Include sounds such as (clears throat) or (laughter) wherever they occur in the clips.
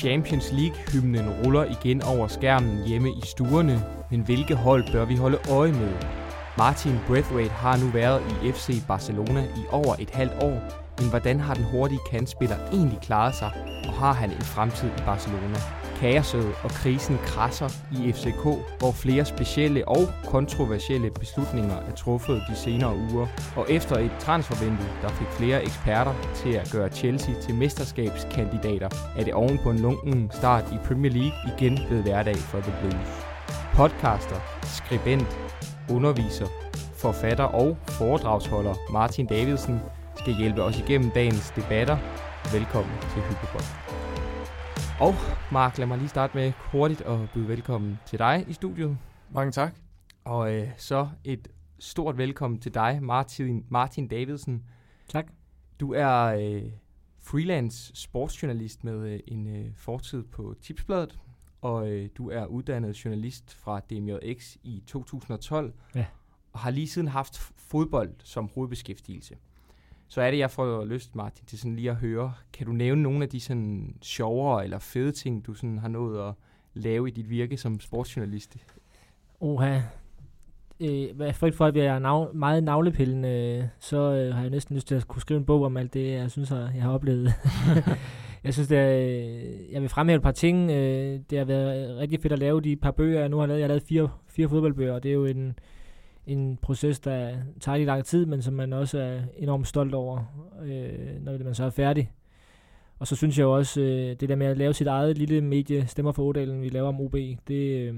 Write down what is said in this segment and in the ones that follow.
Champions League-hymnen ruller igen over skærmen hjemme i stuerne, men hvilke hold bør vi holde øje med? Martin Braithwaite har nu været i FC Barcelona i over et halvt år, men hvordan har den hurtige kantspiller egentlig klaret sig, og har han en fremtid i Barcelona? Kaoset og krisen krasser i FCK, hvor flere specielle og kontroversielle beslutninger er truffet de senere uger. Og efter et transfervindue, der fik flere eksperter til at gøre Chelsea til mesterskabskandidater, er det oven på en lunken start i Premier League igen blevet hverdag for The Blues. Podcaster, skribent, underviser, forfatter og foredragsholder Martin Davidsen skal hjælpe os igennem dagens debatter. Velkommen til Hypopod. Og Mark, lad mig lige starte med hurtigt at byde velkommen til dig i studiet. Mange tak. Og øh, så et stort velkommen til dig, Martin, Martin Davidsen. Tak. Du er øh, freelance sportsjournalist med øh, en øh, fortid på Tipsbladet, og øh, du er uddannet journalist fra DMJX i 2012, Ja. og har lige siden haft fodbold som hovedbeskæftigelse. Så er det, jeg får lyst, Martin, til sådan lige at høre, kan du nævne nogle af de sådan sjovere eller fede ting, du sådan har nået at lave i dit virke som sportsjournalist? Oha. Øh, hvad frygt for, at vi er nav- meget navlepillende, så øh, har jeg næsten lyst til at kunne skrive en bog om alt det, jeg synes, jeg har oplevet. (laughs) jeg synes, det er, øh, jeg vil fremhæve et par ting. Øh, det har været rigtig fedt at lave de par bøger, jeg nu har lavet. Jeg har lavet fire, fire fodboldbøger, og det er jo en, en proces, der tager lidt lang tid, men som man også er enormt stolt over, øh, når man så er færdig. Og så synes jeg jo også, øh, det der med at lave sit eget lille medie, Stemmer for Odalen, vi laver om OB, det, øh,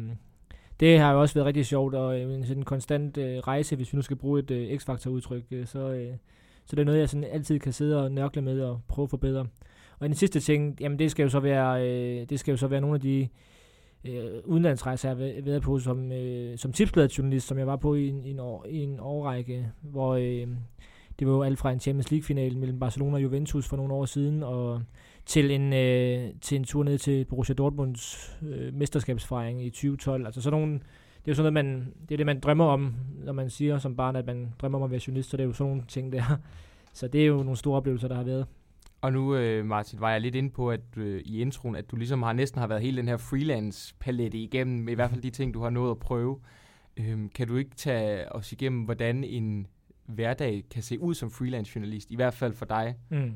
det har jo også været rigtig sjovt, og øh, en sådan konstant øh, rejse, hvis vi nu skal bruge et øh, x-faktor-udtryk, øh, så, øh, så det er noget, jeg sådan altid kan sidde og nørkle med og prøve at forbedre. Og den sidste ting, jamen det skal jo så være, øh, det skal jo så være nogle af de øh, udenlandsrejse, jeg har været på som, øh, som tipsbladet journalist, som jeg var på i en, i en, år, i en årrække, hvor øh, det var jo alt fra en Champions League-final mellem Barcelona og Juventus for nogle år siden, og til en, øh, til en tur ned til Borussia Dortmunds øh, mesterskabsfejring i 2012. Altså sådan nogle, det er jo sådan noget, man, det er det, man drømmer om, når man siger som barn, at man drømmer om at være journalist, så det er jo sådan nogle ting der. Så det er jo nogle store oplevelser, der har været. Og nu, øh, Martin, var jeg lidt inde på at øh, i introen, at du ligesom har næsten har været hele den her freelance-palette igennem, i hvert fald de ting, du har nået at prøve. Øhm, kan du ikke tage os igennem, hvordan en hverdag kan se ud som freelance-journalist, i hvert fald for dig? Mm.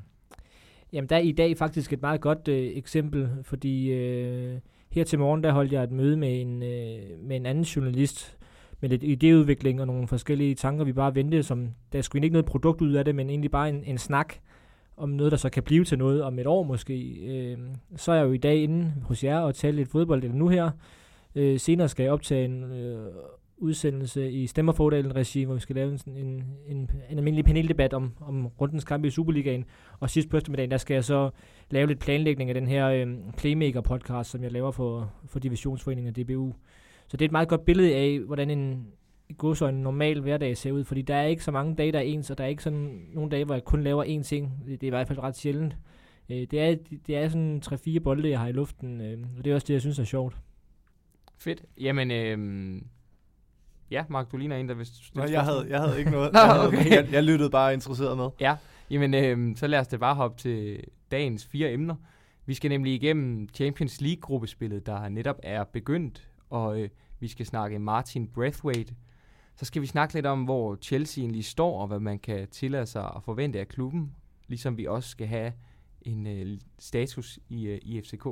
Jamen, der er i dag faktisk et meget godt øh, eksempel, fordi øh, her til morgen, der holdt jeg et møde med en, øh, med en anden journalist, med lidt idéudvikling og nogle forskellige tanker, vi bare ventede, som der skulle ikke noget produkt ud af det, men egentlig bare en, en snak om noget, der så kan blive til noget om et år måske. Øh, så er jeg jo i dag inde hos jer og tale lidt fodbold, eller nu her. Øh, senere skal jeg optage en øh, udsendelse i Stemmerfordalen regi, hvor vi skal lave en, en, en, en almindelig paneldebat om, om rundens kamp i Superligaen. Og sidst på eftermiddagen, der skal jeg så lave lidt planlægning af den her øh, Playmaker-podcast, som jeg laver for, for Divisionsforeningen og DBU. Så det er et meget godt billede af, hvordan en i godsøjne en normal hverdag ser ud, fordi der er ikke så mange dage, der er ens, og der er ikke sådan nogle dage, hvor jeg kun laver én ting. Det, er i hvert fald ret sjældent. Øh, det, er, det er sådan 3-4 bolde, jeg har i luften, øh, og det er også det, jeg synes er sjovt. Fedt. Jamen, øh, ja, Mark, du ligner en, der vil Nå, jeg, havde, jeg havde ikke noget. Nå, jeg, havde, okay. jeg, jeg lyttede bare interesseret med. Ja, jamen øh, så lad os da bare hoppe til dagens fire emner. Vi skal nemlig igennem Champions League-gruppespillet, der netop er begyndt, og øh, vi skal snakke Martin Braithwaite. Så skal vi snakke lidt om, hvor Chelsea egentlig står, og hvad man kan tillade sig at forvente af klubben, ligesom vi også skal have en øh, status i, øh, i FCK.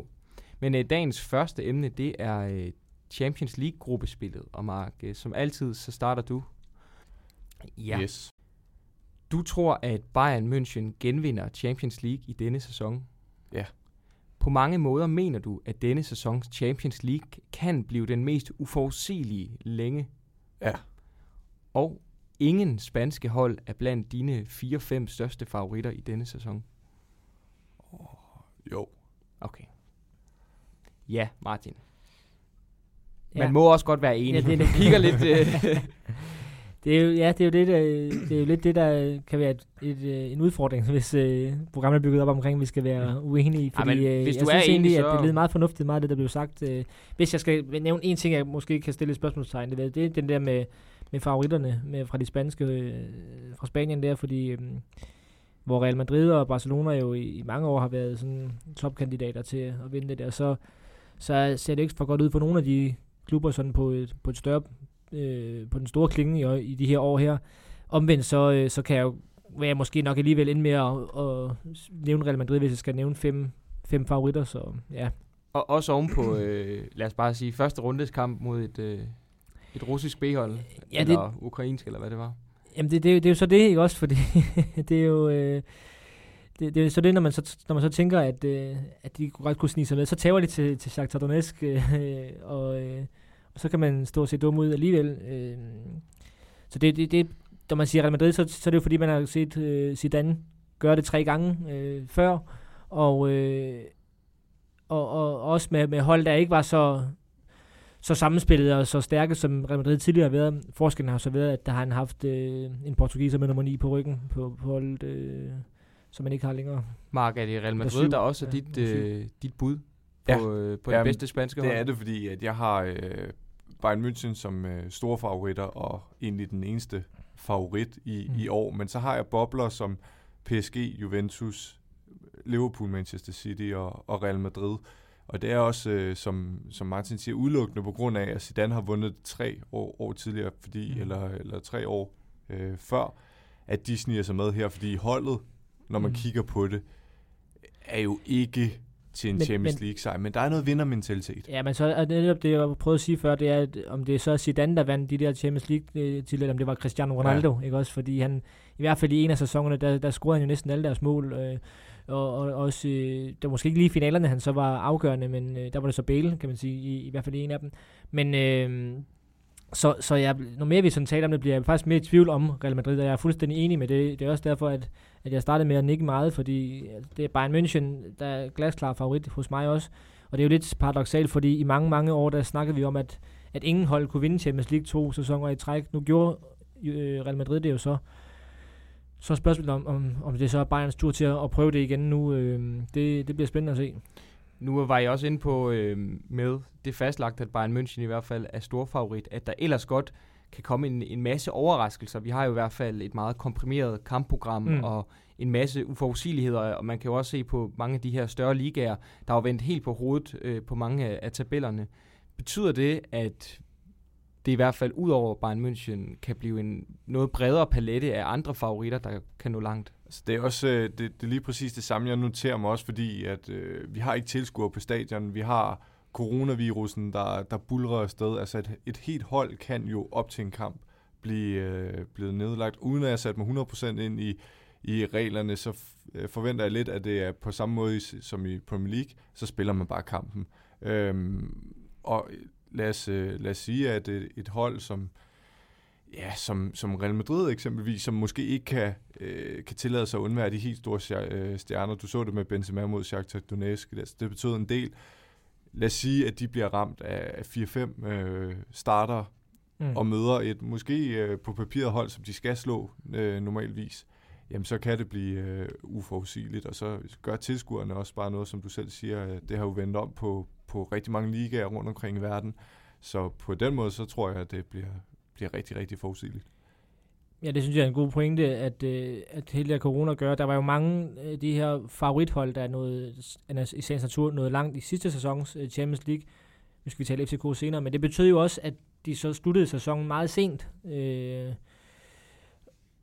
Men øh, dagens første emne, det er øh, Champions League-gruppespillet, og Mark, øh, som altid, så starter du. Ja. Yes. Du tror, at Bayern München genvinder Champions League i denne sæson? Ja. På mange måder mener du, at denne sæsons Champions League kan blive den mest uforudsigelige længe, Ja. Og ingen spanske hold er blandt dine 4-5 største favoritter i denne sæson. Jo. Okay. Ja, Martin. Ja. Man må også godt være enig. Ja, det er (laughs) det. kigger lidt... Øh, (laughs) Det er jo, ja, det er jo, det, der, det er jo lidt det, der kan være et, et, øh, en udfordring, hvis øh, programmet er bygget op omkring, at vi skal være uenige. Fordi men øh, hvis jeg du er synes enig, egentlig, så- at det lyder meget fornuftigt, meget af det, der blev sagt. Øh, hvis jeg skal nævne en ting, jeg måske kan stille et spørgsmålstegn, det er, det er den der med, med favoritterne med, fra de spanske, øh, fra Spanien der, fordi øh, hvor Real Madrid og Barcelona jo i, i mange år har været sådan topkandidater til at vinde det der, så, så ser det ikke for godt ud for nogle af de klubber sådan på et, på et større, øh, på den store klinge i, i de her år her. Omvendt så, øh, så kan jeg jo jeg måske nok alligevel ind med at, at nævne Real Madrid, hvis jeg skal nævne fem, fem favoritter, så ja. Og også ovenpå, øh, lad os bare sige, første rundes kamp mod et, øh, et russisk B-hold, ja, eller det, ukrainsk, eller hvad det var. Jamen det, det, det er jo så det, ikke også? Fordi (laughs) det er jo... Øh, det, det er så det, når man så, når man så tænker, at, øh, at de godt kunne snige sig med, så tager de til, til Shakhtar Donetsk, øh, (laughs) og, øh, og så kan man stå og se dum ud alligevel. Øh, så det, det, det, når man siger Real Madrid, så, så er det jo fordi, man har set øh, Zidane gøre det tre gange øh, før, og, øh, og, og også med, med hold, der ikke var så, så sammenspillet og så stærke, som Real Madrid tidligere har været. Forskellen har så været, at der har han haft øh, en portugiser med nummer 9 på ryggen på, på holdet, øh, som man ikke har længere. Mark, er det Real Madrid, der også er ja, dit, øh, dit bud på, ja. øh, på det bedste spanske hold? Det er det, fordi at jeg har øh, Bayern München som øh, store favoritter, og egentlig den eneste favorit i, mm. i år. Men så har jeg bobler som PSG, Juventus, Liverpool, Manchester City og, og Real Madrid. Og det er også, øh, som, som Martin siger, udelukkende på grund af, at Zidane har vundet tre år, år tidligere, fordi, mm. eller, eller tre år øh, før, at de sniger sig med her, fordi holdet, når man mm. kigger på det, er jo ikke til en men, Champions League-sejr, men der er noget vindermentalitet. Ja, men så er det netop det, jeg prøvede at sige før, det er, at om det er så Zidane, der vandt de der Champions League til, eller om det var Cristiano Ronaldo, ja. ikke også? Fordi han, i hvert fald i en af sæsonerne, der, der scorede han jo næsten alle deres mål, øh, og, og også, øh, det var måske ikke lige finalerne, han så var afgørende, men øh, der var det så Bale, kan man sige, i, i hvert fald en af dem. Men øh, så, så jeg, når mere vi sådan taler om det, bliver jeg faktisk mere i tvivl om Real Madrid, og jeg er fuldstændig enig med det. Det er også derfor, at, at jeg startede med at nikke meget, fordi det er Bayern München, der er glasklar favorit hos mig også. Og det er jo lidt paradoxalt, fordi i mange, mange år, der snakkede vi om, at, at ingen hold kunne vinde Champions League to sæsoner i træk. Nu gjorde øh, Real Madrid det jo så. Så spørgsmålet om, om, om det så er Bayerns tur til at, at prøve det igen nu. Øh, det, det bliver spændende at se. Nu var jeg også inde på øh, med det fastlagt, at Bayern München i hvert fald er stor favorit, at der ellers godt kan komme en, en masse overraskelser. Vi har jo i hvert fald et meget komprimeret kampprogram mm. og en masse uforudsigeligheder, og man kan jo også se på mange af de her større ligaer, der har vendt helt på hovedet øh, på mange af, af tabellerne. Betyder det, at det i hvert fald ud over Bayern München kan blive en noget bredere palette af andre favoritter, der kan nå langt? Så det er også øh, det, det er lige præcis det samme, jeg noterer mig også, fordi at øh, vi har ikke tilskuere på stadion. Vi har coronavirusen, der, der bulrer afsted. Altså et, et helt hold kan jo op til en kamp blive øh, blevet nedlagt. Uden at jeg sat mig 100% ind i, i reglerne, så øh, forventer jeg lidt, at det er på samme måde som i Premier League, så spiller man bare kampen. Øhm, og lad os, øh, lad os sige, at et, et hold som ja, som, som Real Madrid eksempelvis, som måske ikke kan, øh, kan tillade sig at undvære de helt store øh, stjerner. Du så det med Benzema mod Shakhtar Donetsk. Det, det betød en del. Lad os sige, at de bliver ramt af 4-5 øh, starter mm. og møder et måske øh, på papiret hold, som de skal slå øh, normalvis. Jamen, så kan det blive øh, uforudsigeligt, og så gør tilskuerne også bare noget, som du selv siger, det har jo vendt om på, på rigtig mange ligaer rundt omkring i verden. Så på den måde, så tror jeg, at det bliver, bliver rigtig, rigtig forudsigeligt. Ja, det synes jeg er en god pointe, at, øh, at hele det her corona gør. Der var jo mange af de her favorithold, der er noget, i sagens natur noget langt i sidste sæsons øh, Champions League. Nu skal vi tale FCK senere, men det betød jo også, at de så sluttede sæsonen meget sent. Øh,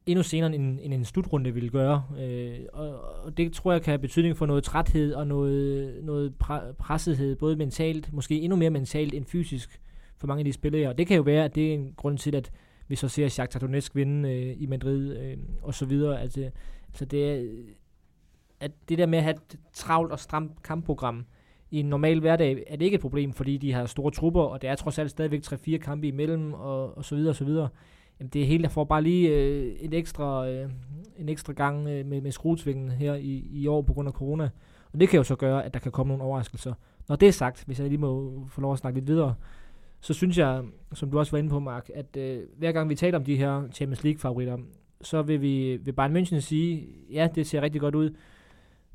endnu senere end, end en slutrunde ville gøre. Øh, og, og det tror jeg kan have betydning for noget træthed og noget, noget pre- pressethed, både mentalt, måske endnu mere mentalt end fysisk for mange af de spillere. Og det kan jo være, at det er en grund til, at vi så ser Shakhtar Donetsk vinde øh, i Madrid øh, og så videre. Altså, altså det er, at det der med at have et travlt og stramt kampprogram i en normal hverdag, er det ikke et problem, fordi de har store trupper, og det er trods alt stadigvæk 3-4 kampe imellem, og, og så videre og så videre. Jamen, det er helt, der får bare lige øh, en, ekstra, øh, en ekstra gang øh, med, med skruetvingen her i, i år på grund af corona. Og det kan jo så gøre, at der kan komme nogle overraskelser. Når det er sagt, hvis jeg lige må få lov at snakke lidt videre, så synes jeg, som du også var inde på, Mark, at øh, hver gang vi taler om de her Champions League-favoritter, så vil vi ved Bayern München sige, ja, det ser rigtig godt ud,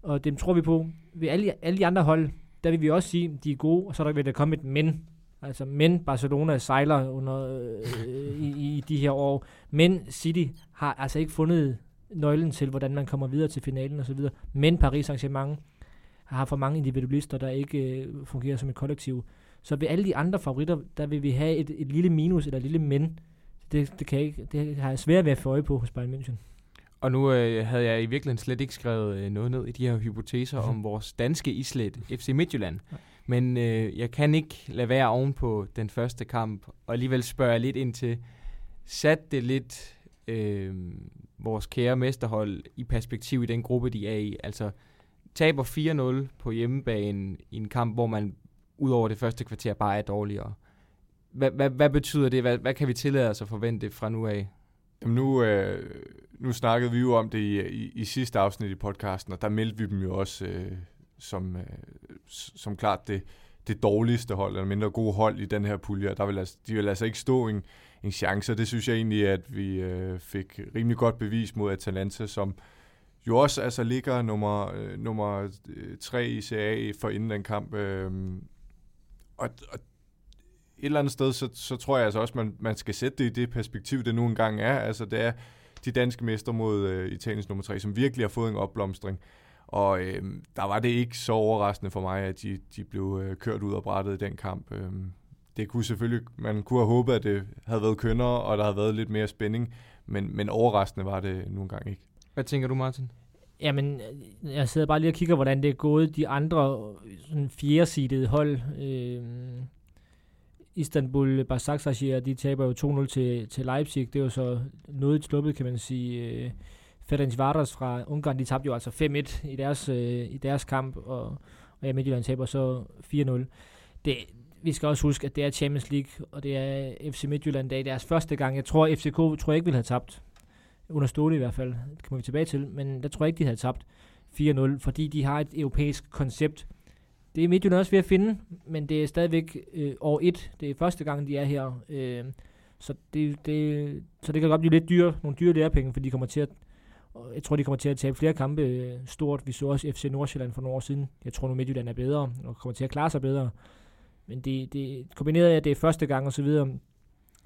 og dem tror vi på. Ved alle, alle de andre hold, der vil vi også sige, de er gode, og så der vil der komme et men. Altså, men Barcelona sejler under, øh, i, i de her år. Men City har altså ikke fundet nøglen til, hvordan man kommer videre til finalen osv. Men Paris Saint-Germain har for mange individualister, der ikke øh, fungerer som et kollektiv. Så ved alle de andre favoritter, der vil vi have et, et lille minus eller et lille men. Det, det, kan jeg ikke, det har jeg svært ved at få øje på hos Bayern München. Og nu øh, havde jeg i virkeligheden slet ikke skrevet øh, noget ned i de her hypoteser om (laughs) vores danske islet, FC Midtjylland. Ja. Men øh, jeg kan ikke lade være oven på den første kamp, og alligevel spørge lidt ind til, sat det lidt øh, vores kære mesterhold i perspektiv i den gruppe, de er i? Altså, taber 4-0 på hjemmebane i en kamp, hvor man udover det første kvarter bare er dårligere. Hvad, hvad, hvad betyder det? Hvad, hvad kan vi tillade os at forvente fra nu af? Jamen nu, øh, nu snakkede vi jo om det i, i, i sidste afsnit i podcasten, og der meldte vi dem jo også øh, som, øh, som klart det, det dårligste hold, eller mindre gode hold i den her pulje. Der vil altså, de vil altså ikke stå en, en chance, og det synes jeg egentlig, at vi øh, fik rimelig godt bevis mod Atalanta, som jo også altså ligger nummer, øh, nummer øh, tre i CA for inden den kamp. Øh, og, og et eller andet sted, så, så tror jeg altså også, man, man skal sætte det i det perspektiv, det nu engang er. Altså det er de danske mester mod øh, Italiens nummer 3, som virkelig har fået en opblomstring. Og øh, der var det ikke så overraskende for mig, at de, de blev øh, kørt ud og brættet i den kamp. Øh, det kunne selvfølgelig, man kunne have håbet, at det havde været kønnere, og der havde været lidt mere spænding, men, men overraskende var det nu engang ikke. Hvad tænker du, Martin? Jamen, jeg sidder bare lige og kigger, hvordan det er gået de andre sådan fjerde hold. Øh, Istanbul, Basaksehir, de taber jo 2-0 til, til Leipzig. Det er jo så noget sluppet, kan man sige. Øh, Ferencvaros fra Ungarn, de tabte jo altså 5-1 i deres, øh, i deres kamp, og, og ja, Midtjylland taber så 4-0. Det, vi skal også huske, at det er Champions League, og det er FC Midtjylland, der deres første gang. Jeg tror, FCK tror jeg ikke ville have tabt. Under Ståle i hvert fald. Det kommer vi tilbage til. Men der tror jeg ikke, de havde tabt 4-0, fordi de har et europæisk koncept. Det er Midtjylland også ved at finde, men det er stadigvæk øh, år 1. Det er første gang, de er her. Øh, så, det, det, så det kan godt blive lidt dyre, nogle dyre lærepenge, for de kommer til at jeg tror, de kommer til at tabe flere kampe øh, stort. Vi så også FC Nordsjælland for nogle år siden. Jeg tror nu Midtjylland er bedre, og kommer til at klare sig bedre. Men det, det kombineret af, at det er første gang og så videre,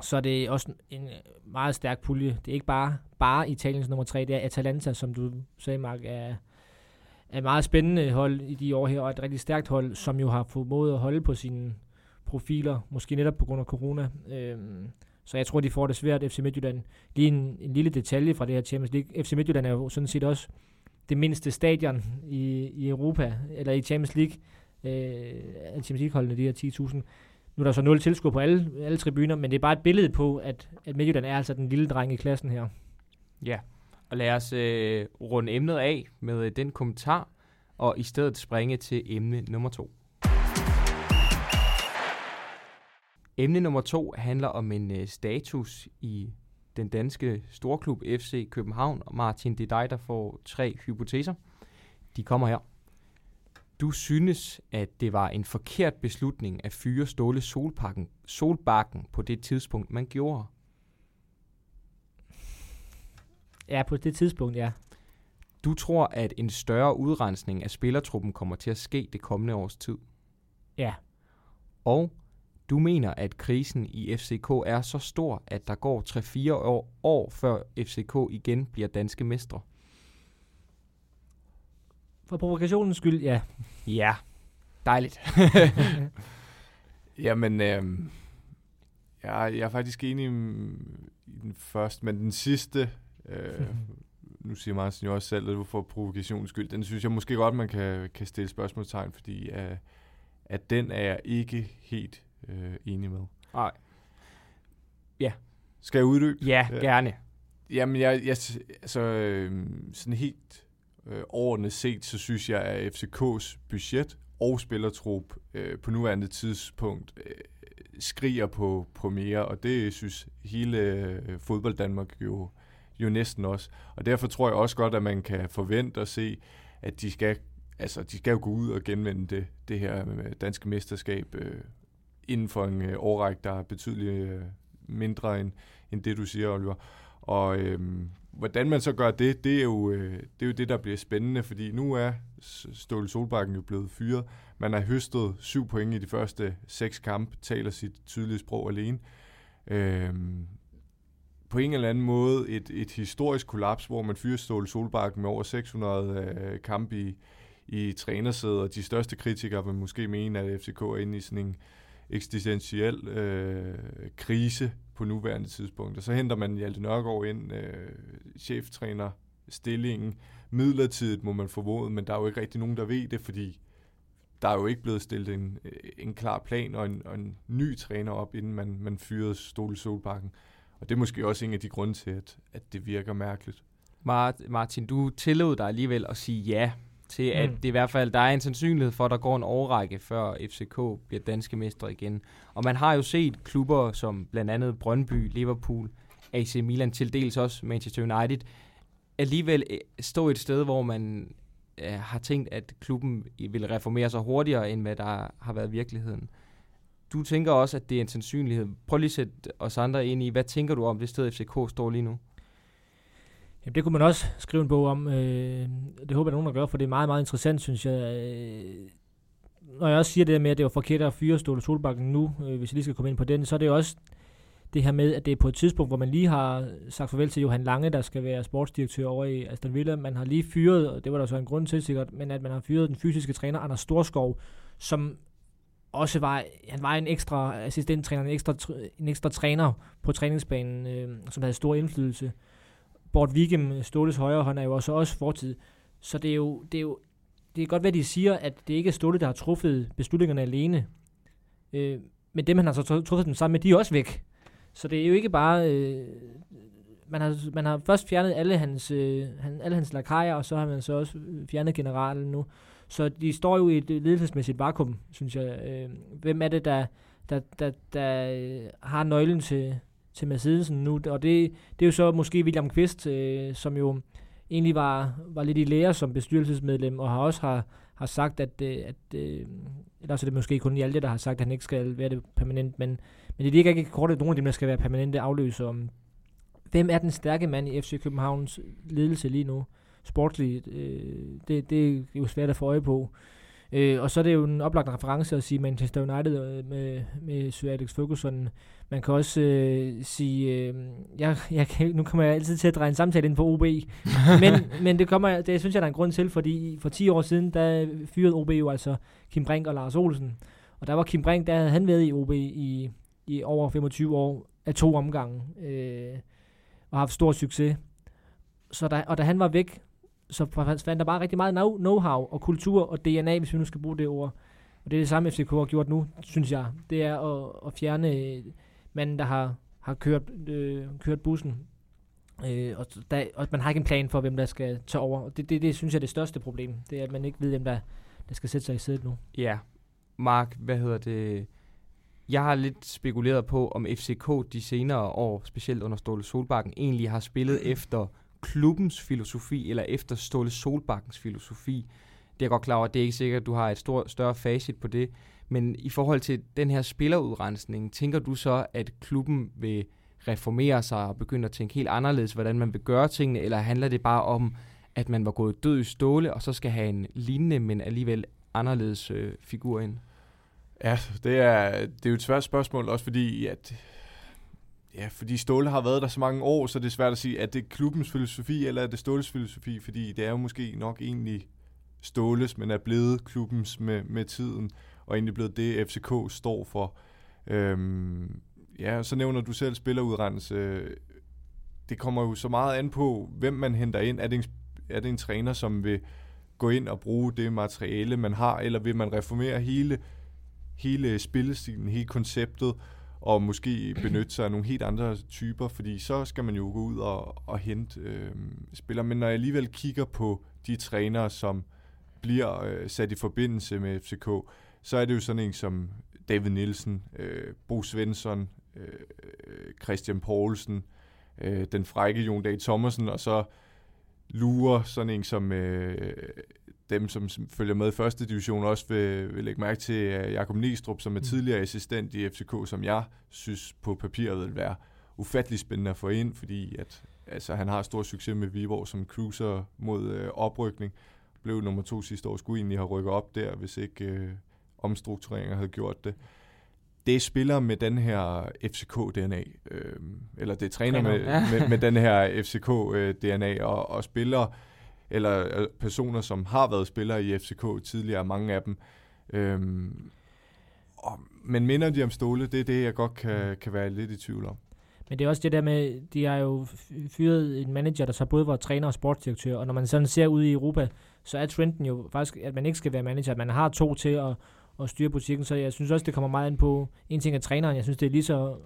så er det også en øh, meget stærk pulje. Det er ikke bare, bare Italiens nummer tre, det er Atalanta, som du sagde, Mark, er, er et meget spændende hold i de år her, og et rigtig stærkt hold, som jo har formået at holde på sine profiler, måske netop på grund af corona. Øhm, så jeg tror, de får det svært, FC Midtjylland. Lige en, en lille detalje fra det her Champions League. FC Midtjylland er jo sådan set også det mindste stadion i, i Europa, eller i Champions League. Øh, Champions League-holdene, de her 10.000. Nu er der så nul tilskuere på alle, alle tribuner, men det er bare et billede på, at, at Midtjylland er altså den lille dreng i klassen her. Ja, og lad os øh, runde emnet af med øh, den kommentar, og i stedet springe til emne nummer to. Emne nummer to handler om en øh, status i den danske storklub FC København. Og Martin, det er dig, der får tre hypoteser. De kommer her. Du synes, at det var en forkert beslutning at fyre Ståle Solbakken, Solbakken på det tidspunkt, man gjorde? Ja, på det tidspunkt, ja. Du tror, at en større udrensning af spillertruppen kommer til at ske det kommende års tid? Ja. Og du mener, at krisen i FCK er så stor, at der går 3-4 år, år før FCK igen bliver danske mestre? For provokationens skyld, ja. Ja, dejligt. (laughs) Jamen, øh, jeg, jeg er faktisk enig i den første, men den sidste, øh, (laughs) nu siger Martin jo også selv, at du får provokationens skyld, den synes jeg måske godt, man kan, kan stille spørgsmålstegn, fordi øh, at den er jeg ikke helt øh, enig med. Nej. Ja. Skal jeg uddybe? Ja, ja. gerne. Jamen, jeg, jeg, altså, øh, sådan helt øh, overordnet set, så synes jeg, at FCK's budget og spillertrup øh, på nuværende tidspunkt øh, skriger på, på mere, og det synes hele øh, fodbold Danmark jo, jo næsten også. Og derfor tror jeg også godt, at man kan forvente at se, at de skal, altså, de skal jo gå ud og genvende det, det her øh, danske mesterskab øh, inden for en øh, årrække, der er betydeligt øh, mindre end, end det, du siger, Oliver. Og øh, hvordan man så gør det, det er, jo, øh, det er jo det, der bliver spændende, fordi nu er Ståle Solbakken jo blevet fyret. Man har høstet syv point i de første seks kampe, taler sit tydelige sprog alene. Øhm, på en eller anden måde et, et historisk kollaps, hvor man fyrer Ståle Solbakken med over 600 øh, kampe i, i trænersædet, og de største kritikere vil måske mene, at FCK er inde i sådan en eksistentiel øh, krise på nuværende tidspunkt. Og så henter man Hjalte Nørgaard ind, øh, cheftræner stillingen, midlertidigt må man formode, men der er jo ikke rigtig nogen, der ved det, fordi der er jo ikke blevet stillet en, øh, en klar plan og en, og en ny træner op, inden man, man fyrede Stole Solbakken. Og det er måske også en af de grunde til, at, at det virker mærkeligt. Martin, du tillod dig alligevel at sige ja til, at mm. det i hvert fald der er en sandsynlighed for, at der går en overrække, før FCK bliver danske mestre igen. Og man har jo set klubber som blandt andet Brøndby, Liverpool, AC Milan, til dels også Manchester United, alligevel øh, stå et sted, hvor man øh, har tænkt, at klubben vil reformere sig hurtigere, end hvad der har været virkeligheden. Du tænker også, at det er en sandsynlighed. Prøv lige at sætte os andre ind i, hvad tænker du om det sted, FCK står lige nu? Jamen, det kunne man også skrive en bog om. Øh, det håber jeg, nogen der gør, for det er meget, meget interessant, synes jeg. Øh, når jeg også siger det med, at det var forkert at fyre Ståle Solbakken nu, øh, hvis jeg lige skal komme ind på den, så er det også det her med, at det er på et tidspunkt, hvor man lige har sagt farvel til Johan Lange, der skal være sportsdirektør over i Aston Villa. Man har lige fyret, og det var der så en grund til sikkert, men at man har fyret den fysiske træner, Anders Storskov, som også var, han var en ekstra assistenttræner, en ekstra, en ekstra træner på træningsbanen, øh, som havde stor indflydelse. Bort Vigem, øh, Ståles højre hånd, er jo også, også fortid. Så det er jo, det er jo det er godt, hvad de siger, at det ikke er Ståle, der har truffet beslutningerne alene. Øh, men dem, han har så truffet dem sammen med, de er også væk. Så det er jo ikke bare... Øh, man, har, man har først fjernet alle hans, øh, han, alle hans lakajer, og så har man så også fjernet generalen nu. Så de står jo i et ledelsesmæssigt vakuum, synes jeg. Øh, hvem er det, der, der, der, der øh, har nøglen til, til Mercedesen nu? Og det, det er jo så måske William Kvist, øh, som jo egentlig var, var lidt i lære som bestyrelsesmedlem, og har også har, har sagt, at, øh, at øh, eller så er det måske kun Hjalte, der har sagt, at han ikke skal være det permanent, men, men det virker ikke kort, at nogen af dem, der skal være permanente afløser. Hvem er den stærke mand i FC Københavns ledelse lige nu? Sportsligt, øh, det, det er jo svært at få øje på. Øh, og så er det jo en oplagt reference at sige Manchester United øh, med, med Sir Alex Ferguson. Man kan også øh, sige, øh, jeg, jeg kan, nu kommer jeg altid til at dreje en samtale ind på OB, (laughs) men, men det, kommer, det synes jeg, der er en grund til, fordi for 10 år siden, der fyrede OB jo altså Kim Brink og Lars Olsen. Og der var Kim Brink, der havde han været i OB i, i over 25 år af to omgange, øh, og haft stor succes. Så da, og da han var væk, så fandt der bare rigtig meget know-how og kultur og DNA, hvis vi nu skal bruge det ord. Og det er det samme, FCK har gjort nu, synes jeg. Det er at, at fjerne manden, der har, har kørt, øh, kørt bussen. Øh, og, der, og man har ikke en plan for, hvem der skal tage over. Og det, det, det synes jeg er det største problem. Det er, at man ikke ved, hvem der, der skal sætte sig i sædet nu. Ja. Mark, hvad hedder det? Jeg har lidt spekuleret på, om FCK de senere år, specielt under Ståle Solbakken, egentlig har spillet (clears throat) efter klubbens filosofi, eller efter Ståle Solbakkens filosofi. Det er godt klar over, at det er ikke sikkert, at du har et stor, større facit på det. Men i forhold til den her spillerudrensning, tænker du så, at klubben vil reformere sig og begynde at tænke helt anderledes, hvordan man vil gøre tingene, eller handler det bare om, at man var gået død i ståle, og så skal have en lignende, men alligevel anderledes øh, figur ind? Ja, det er, det er jo et svært spørgsmål, også fordi, at Ja, fordi Ståle har været der så mange år, så det er svært at sige, at det er klubbens filosofi, eller er det Ståles filosofi, fordi det er jo måske nok egentlig Ståles, men er blevet klubbens med, med tiden, og egentlig blevet det, FCK står for. Øhm, ja, så nævner du selv spillerudrendelse. Det kommer jo så meget an på, hvem man henter ind. Er det en, er det en træner, som vil gå ind og bruge det materiale, man har, eller vil man reformere hele, hele spillestilen, hele konceptet, og måske benytte sig af nogle helt andre typer, fordi så skal man jo gå ud og, og hente øh, spillere. Men når jeg alligevel kigger på de trænere, som bliver øh, sat i forbindelse med FCK, så er det jo sådan en som David Nielsen, øh, Bo Svensson, øh, Christian Poulsen, øh, den frække Jon Dag Thomasen, og så lurer sådan en som øh, dem, som følger med i første division, også vil, vil lægge mærke til Jakob Nistrup, som er mm. tidligere assistent i FCK, som jeg synes på papiret vil være ufattelig spændende at få ind, fordi at, altså, han har stor succes med Viborg som cruiser mod uh, oprykning. Blev nummer to sidste år, skulle egentlig have rykket op der, hvis ikke uh, omstruktureringer havde gjort det. det er spillere med den her FCK-DNA, øh, eller det er træner med, med, med den her FCK-DNA, og, og spillere, eller øh, personer, som har været spillere i FCK tidligere, mange af dem. Øh, og, men minder de om Ståle, det er det, jeg godt kan, kan være lidt i tvivl om. Men det er også det der med, de har jo fyret en manager, der så både var træner og sportsdirektør, og når man sådan ser ud i Europa, så er trenden jo faktisk, at man ikke skal være manager, at man har to til at, at styre butikken, så jeg synes også, det kommer meget ind på, en ting er træneren, jeg synes, det er lige så,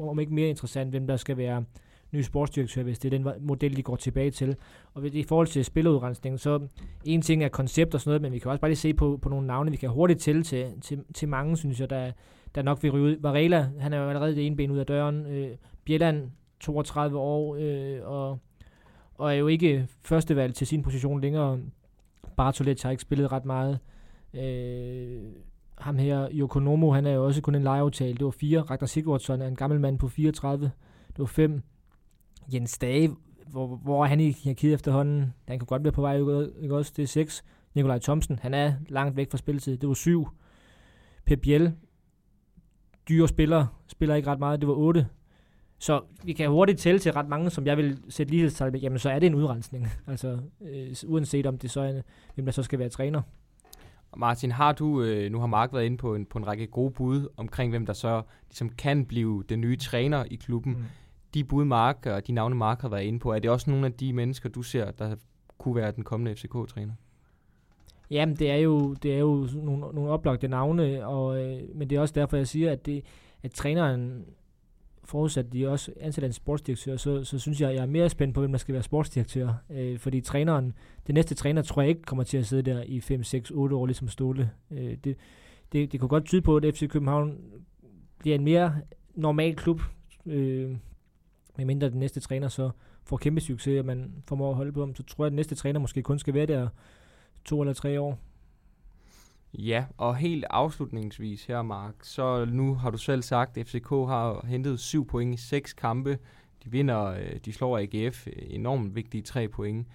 om ikke mere interessant, hvem der skal være ny sportsdirektør, hvis det er den model, de går tilbage til. Og ved- i forhold til spiludrensning, så en ting er koncept og sådan noget, men vi kan også bare lige se på, på nogle navne, vi kan hurtigt tælle til, til, til mange, synes jeg, der, der nok vil ryge ud. Varela, han er jo allerede det ene ben ud af døren. Øh, Bjelland, 32 år, øh, og, og er jo ikke førstevalg til sin position længere. Bartolet har ikke spillet ret meget. Øh, ham her, Yokonomo, han er jo også kun en lejeaftale. Det var fire. Ragnar Sigurdsson er en gammel mand på 34. Det var fem. Jens Dage, hvor, hvor er han i hierarkiet efterhånden? Han kan godt være på vej, ikke også? Det er seks. Nikolaj Thomsen, han er langt væk fra spilletid. Det var syv. Pep Biel, dyre spiller, spiller ikke ret meget. Det var otte. Så vi kan hurtigt tælle til ret mange, som jeg vil sætte lighedstegn ved, jamen så er det en udrensning. (laughs) Altså, øh, uanset om det så er, hvem der så skal være træner. Martin, har du, øh, nu har Mark været inde på en, på en række gode bud omkring, hvem der så ligesom kan blive den nye træner i klubben. Mm. De bud, Mark og de navne, Mark har været inde på, er det også nogle af de mennesker, du ser, der kunne være den kommende FCK-træner? Jamen, det er jo, det er jo nogle, nogle oplagte navne, og, øh, men det er også derfor, jeg siger, at, det, at træneren, forudsat de også ansætter en sportsdirektør, så, så synes jeg, jeg er mere spændt på, hvem der skal være sportsdirektør. Øh, fordi træneren, det næste træner, tror jeg ikke kommer til at sidde der i 5, 6, 8 år, ligesom Ståle. Øh, det, det, det kunne godt tyde på, at FC København bliver en mere normal klub, øh, medmindre den næste træner så får kæmpe succes, og man formår at holde på ham, så tror jeg, at den næste træner måske kun skal være der to eller tre år. Ja, og helt afslutningsvis her, Mark, så nu har du selv sagt, at FCK har hentet syv point i seks kampe. De vinder, øh, de slår AGF øh, enormt vigtige tre point.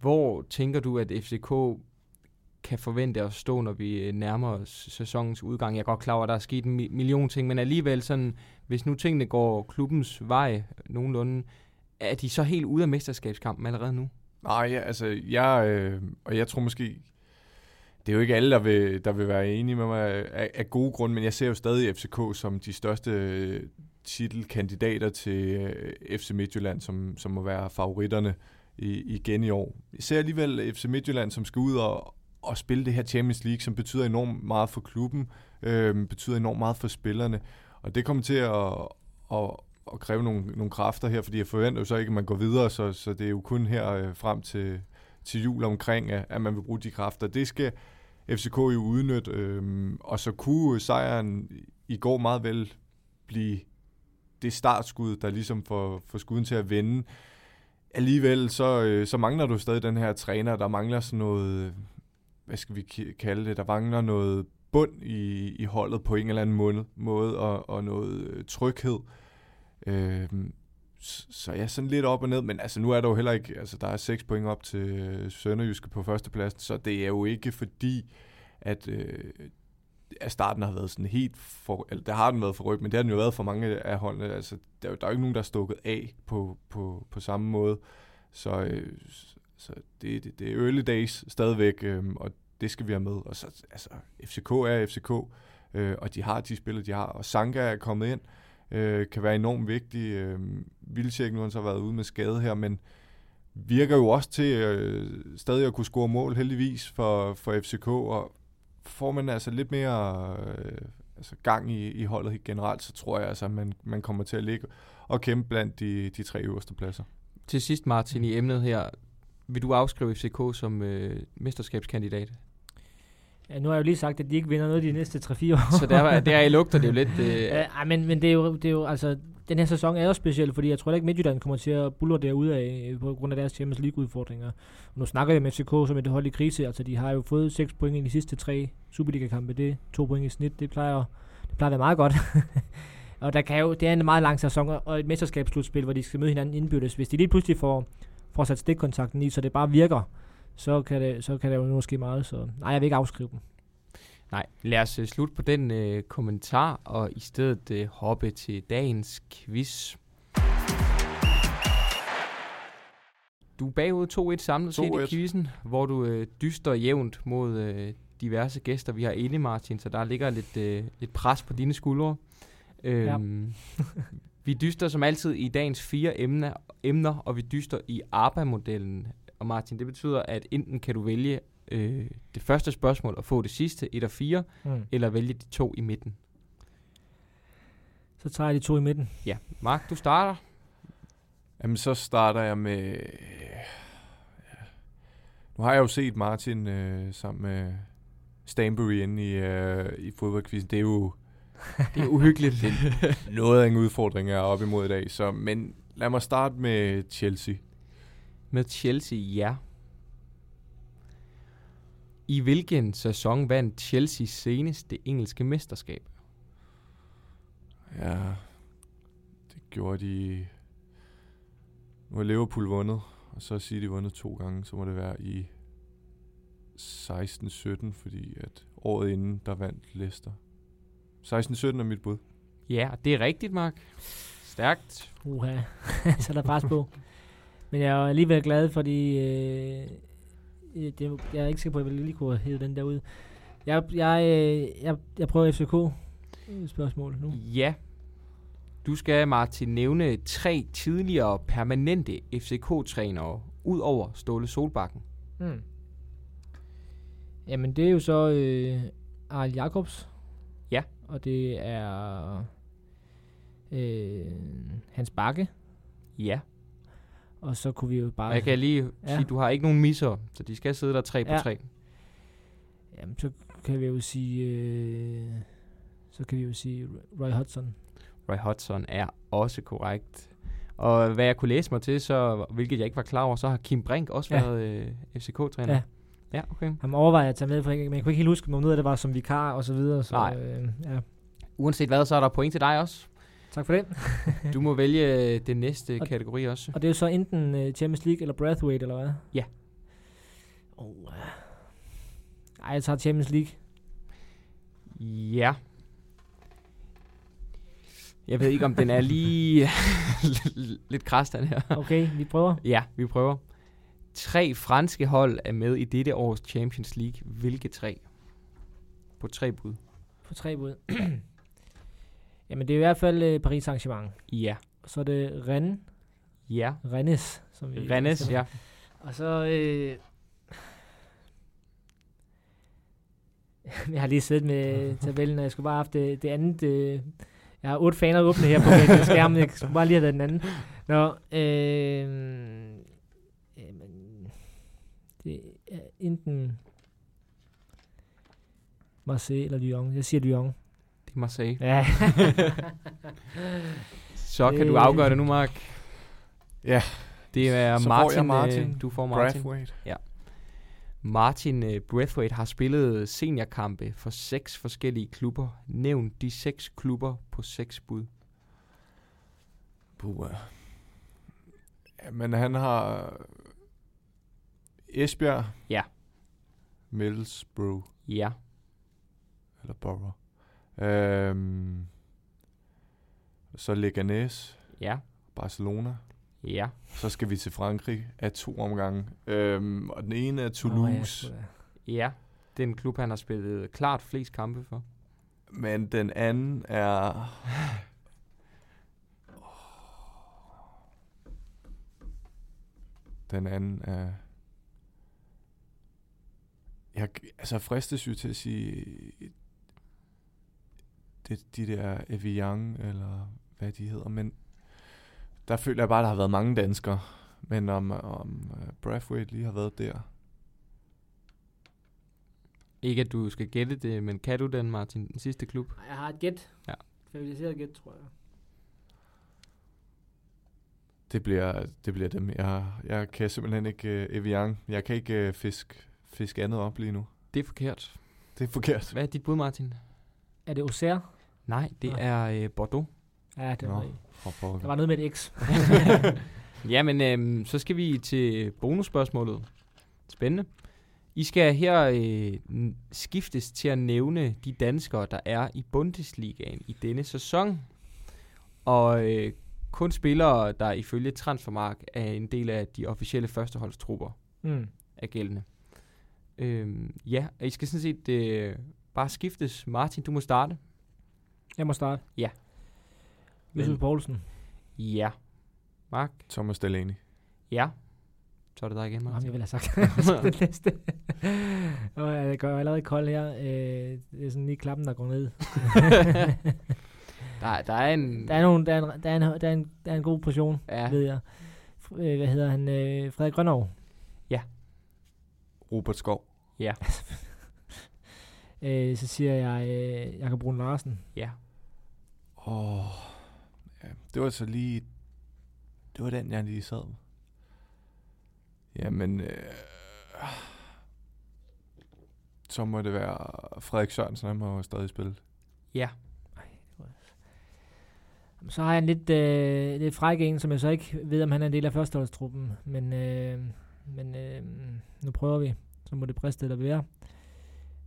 Hvor tænker du, at FCK kan forvente at stå, når vi øh, nærmer os sæsonens udgang? Jeg er godt klar over, at der er sket en million ting, men alligevel sådan, hvis nu tingene går klubbens vej nogenlunde, er de så helt ude af mesterskabskampen allerede nu? Nej, ja, altså, jeg, øh, og jeg tror måske, det er jo ikke alle, der vil, der vil være enige med mig af, af gode grunde, men jeg ser jo stadig FCK som de største øh, titelkandidater til øh, FC Midtjylland, som, som må være favoritterne i, igen i år. Jeg ser alligevel FC Midtjylland, som skal ud og, og spille det her Champions League, som betyder enormt meget for klubben, øh, betyder enormt meget for spillerne, og det kommer til at, at, at kræve nogle, nogle kræfter her, fordi jeg forventer jo så ikke, at man går videre, så, så det er jo kun her øh, frem til, til jul omkring, at, at man vil bruge de kræfter. Det skal FCK jo udnytte, øh, og så kunne sejren i går meget vel blive det startskud, der ligesom får, får skuden til at vende. Alligevel så, øh, så mangler du stadig den her træner, der mangler sådan noget, hvad skal vi kalde det, der mangler noget bund i, i holdet på en eller anden måde, måde og, og noget øh, tryghed. Øh, så, jeg ja, sådan lidt op og ned, men altså nu er der jo heller ikke, altså der er 6 point op til øh, Sønderjyske på førstepladsen, så det er jo ikke fordi, at, øh, at starten har været sådan helt for, eller der har den været for ryg, men det har den jo været for mange af holdene, altså der, er jo- der er jo ikke nogen, der er stukket af på, på, på samme måde, så, øh, så det, det, det er early days stadigvæk, øhm, og det skal vi have med, og så, altså FCK er FCK, øh, og de har de spillere, de har, og Sanka er kommet ind, øh, kan være enormt vigtig. Øh, Vildtjek nu har så været ude med skade her, men virker jo også til øh, stadig at kunne score mål heldigvis for, for FCK, og får man altså lidt mere øh, altså gang i, i holdet generelt, så tror jeg altså, at man, man kommer til at ligge og kæmpe blandt de, de tre øverste pladser. Til sidst, Martin, i emnet her, vil du afskrive FCK som øh, mesterskabskandidat? Ja, nu har jeg jo lige sagt, at de ikke vinder noget de næste 3-4 år. (laughs) Så der, der i lugter det jo lidt... Øh, (laughs) Ja, ej, men, men det er, jo, det er jo, altså, den her sæson er jo speciel, fordi jeg tror ikke, Midtjylland kommer til at bulle derude af øh, på grund af deres Champions League-udfordringer. Nu snakker jeg med FCK som et hold i krise, altså de har jo fået 6 point i de sidste tre Superliga-kampe, det er 2 point i snit, det plejer, det plejer være meget godt. (laughs) og der kan jo, det er en meget lang sæson, og et mesterskabsslutspil, hvor de skal møde hinanden indbyrdes. Hvis de lige pludselig får, får sat stikkontakten i, så det bare virker, så kan det, så kan det jo nu ske meget. Så nej, jeg vil ikke afskrive dem. Nej, lad os uh, slutte på den uh, kommentar, og i stedet uh, hoppe til dagens quiz. Du er bagud 2-1 samlet set i 2-1. quizzen, hvor du uh, dyster jævnt mod uh, diverse gæster, vi har inde, Martin, så der ligger lidt, uh, lidt pres på dine skuldre. Øhm, vi dyster som altid i dagens fire emner, emner og vi dyster i ARPA-modellen. Og Martin, det betyder, at enten kan du vælge øh, det første spørgsmål og få det sidste, et af fire, Mm. eller vælge de to i midten. Så tager jeg de to i midten. Ja, Mark, du starter. Jamen, så starter jeg med... Ja. Nu har jeg jo set Martin øh, sammen med Stanbury inde i, øh, i fodboldquizzen. Det er jo (laughs) Det er uhyggeligt. noget af en udfordring, jeg er op imod i dag. Så, men lad mig starte med Chelsea. Med Chelsea, ja. I hvilken sæson vandt Chelsea senest det engelske mesterskab? Ja, det gjorde de... Nu har Liverpool vundet, og så siger de vundet to gange, så må det være i 16-17, fordi at året inden, der vandt Leicester. 16-17 er mit bud. Ja, det er rigtigt, Mark. Stærkt. Uha, (laughs) så er der pres på. Men jeg er alligevel glad, fordi øh, øh, det, jeg er ikke sikker på, at jeg lige kunne hæve den der ud. Jeg, jeg, øh, jeg, jeg prøver FCK øh, spørgsmål nu. Ja. Du skal, Martin, nævne tre tidligere permanente FCK-trænere, ud over Ståle Solbakken. Mm. Jamen, det er jo så øh, Arl Jacobs. Og det er øh, Hans Bakke. Ja. Og så kunne vi jo bare... Jeg kan lige Ja. sige, du har ikke nogen misser, så de skal sidde der tre på Ja. tre. Jamen, så kan vi jo sige... Øh, så kan vi jo sige Roy Hodgson. Roy Hodgson er også korrekt. Og hvad jeg kunne læse mig til, så, hvilket jeg ikke var klar over, så har Kim Brink også Ja. været øh, FCK-træner. Ja. Ja, okay. Han overvejer at tage med, for jeg, men jeg kunne ikke helt huske, om noget af det var som vikar og så videre. Så, Nej. Øh, ja. Uanset hvad, så er der point til dig også. Tak for det. (laughs) Du må vælge øh, den næste Og- kategori også. Og det er jo så enten uh, Champions League eller Brathwaite, eller hvad? Ja. Oh. Ej, jeg tager Champions League. Ja. Jeg ved ikke, om den er lige (laughs) lidt kras, den her. Okay, vi prøver. Ja, vi prøver. Tre franske hold er med i dette års Champions League. Hvilke tre? På tre bud. På tre bud. (clears throat) Jamen, det er i hvert fald uh, Paris Saint-Germain. Ja. Og så er det Rennes. Ja. Rennes. Som vi Rennes, ja. (laughs) Og så... Øh, (laughs) jeg har lige siddet med (laughs) tabellen, og jeg skulle bare have haft det, det andet... Øh, jeg har otte faner åbne her på min skærm, jeg skulle bare lige have den anden. Nå, øh, det er enten Marseille eller Lyon. Jeg siger Lyon. Det er Marseille. Ja. (laughs) Så kan Det- du afgøre det nu, Mark. Ja, Det er Så får Martin. jeg Martin. Øh, du får Martin. Brathwaite. Martin uh, Brathwaite har spillet seniorkampe for seks forskellige klubber. Nævn de seks klubber på seks bud. Ja, men han har Esbjerg. Ja. Middlesbrough. Ja. Eller Borough. Øhm, så Leganés. Ja. Barcelona. Ja. Så skal vi til Frankrig af to omgange. Øhm, og den ene er Toulouse. Åh, ja. Ja. Det er en klub, han har spillet klart flest kampe for. Men den anden er... (laughs) Den anden er... Jeg altså fristes jo til at sige... Det, de der Evian, eller hvad de hedder, men der føler jeg bare, at der har været mange danskere. Men om, om uh, Brathwaite lige har været der. Ikke at du skal gætte det, men kan du den, Martin? Den sidste klub? Jeg har et gæt. Ja. Kvalificeret gæt, tror jeg. Det bliver, det bliver dem. Jeg, jeg kan simpelthen ikke uh, Evian. Jeg kan ikke uh, fisk, fisk andet op lige nu. Det er forkert. Det er forkert. Hvad er dit bud, Martin? Er det Auxerre? Nej, det Nej. er øh, Bordeaux. Ja, det var Nå. For. Der var noget med et X. (laughs) (laughs) Jamen, øhm, så skal vi til bonusspørgsmålet. Spændende. I skal her øh, skiftes til at nævne de danskere, der er i Bundesligaen i denne sæson. Og øh, kun spillere, der ifølge Transfermark er en del af de officielle førsteholdstrupper, Mm. er gældende. Øhm, ja, I skal sådan set øh, bare skiftes. Martin, du må starte. Jeg må starte. Ja. Josef Men- Poulsen. Ja. Mark? Thomas Delaney. Ja. Så er det dig igen, Jamen, Martin. jeg vil have sagt (laughs) den næste. Og jeg gør allerede kold her. Øh, det er sådan lige klappen, der går ned. (laughs) Der, der er en... Der er, nogle, der, er en, der, er en, der, er en, der er en god portion, ja, ja. ved jeg. F- øh, hvad hedder han? Øh, Frederik Grønov. Robert Skov. (laughs) Øh, så siger jeg øh, Jakob Brun Larsen. ja. Åh, ja, det var så lige... Det var den, jeg lige sad med. Jamen, øh, så må det være Frederik Sørensen, han må jo stadig spille. Ja. Så har jeg en lidt, øh, lidt fræk en, som jeg så ikke ved, om han er en del af førsteholdstruppen. Men, øh, men øh, nu prøver vi. Så må det briste eller være.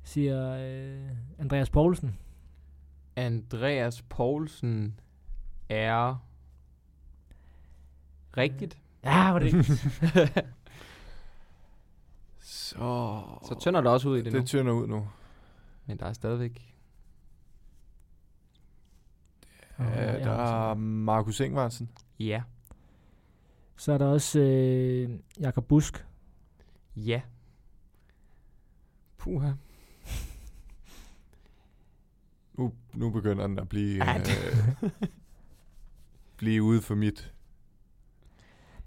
Siger øh, Andreas Poulsen. Andreas Poulsen er rigtigt. Ja, hvor er det (laughs) Så... Så tynder det også ud i det, det nu. tynder ud nu. Men der er stadigvæk... Ja, jeg der er Markus Ingvarsen. Ja. Så er der også øh, Jakob Busk. Ja. Puha. Nu, nu begynder den at blive, Ja, øh, blive ude for mit.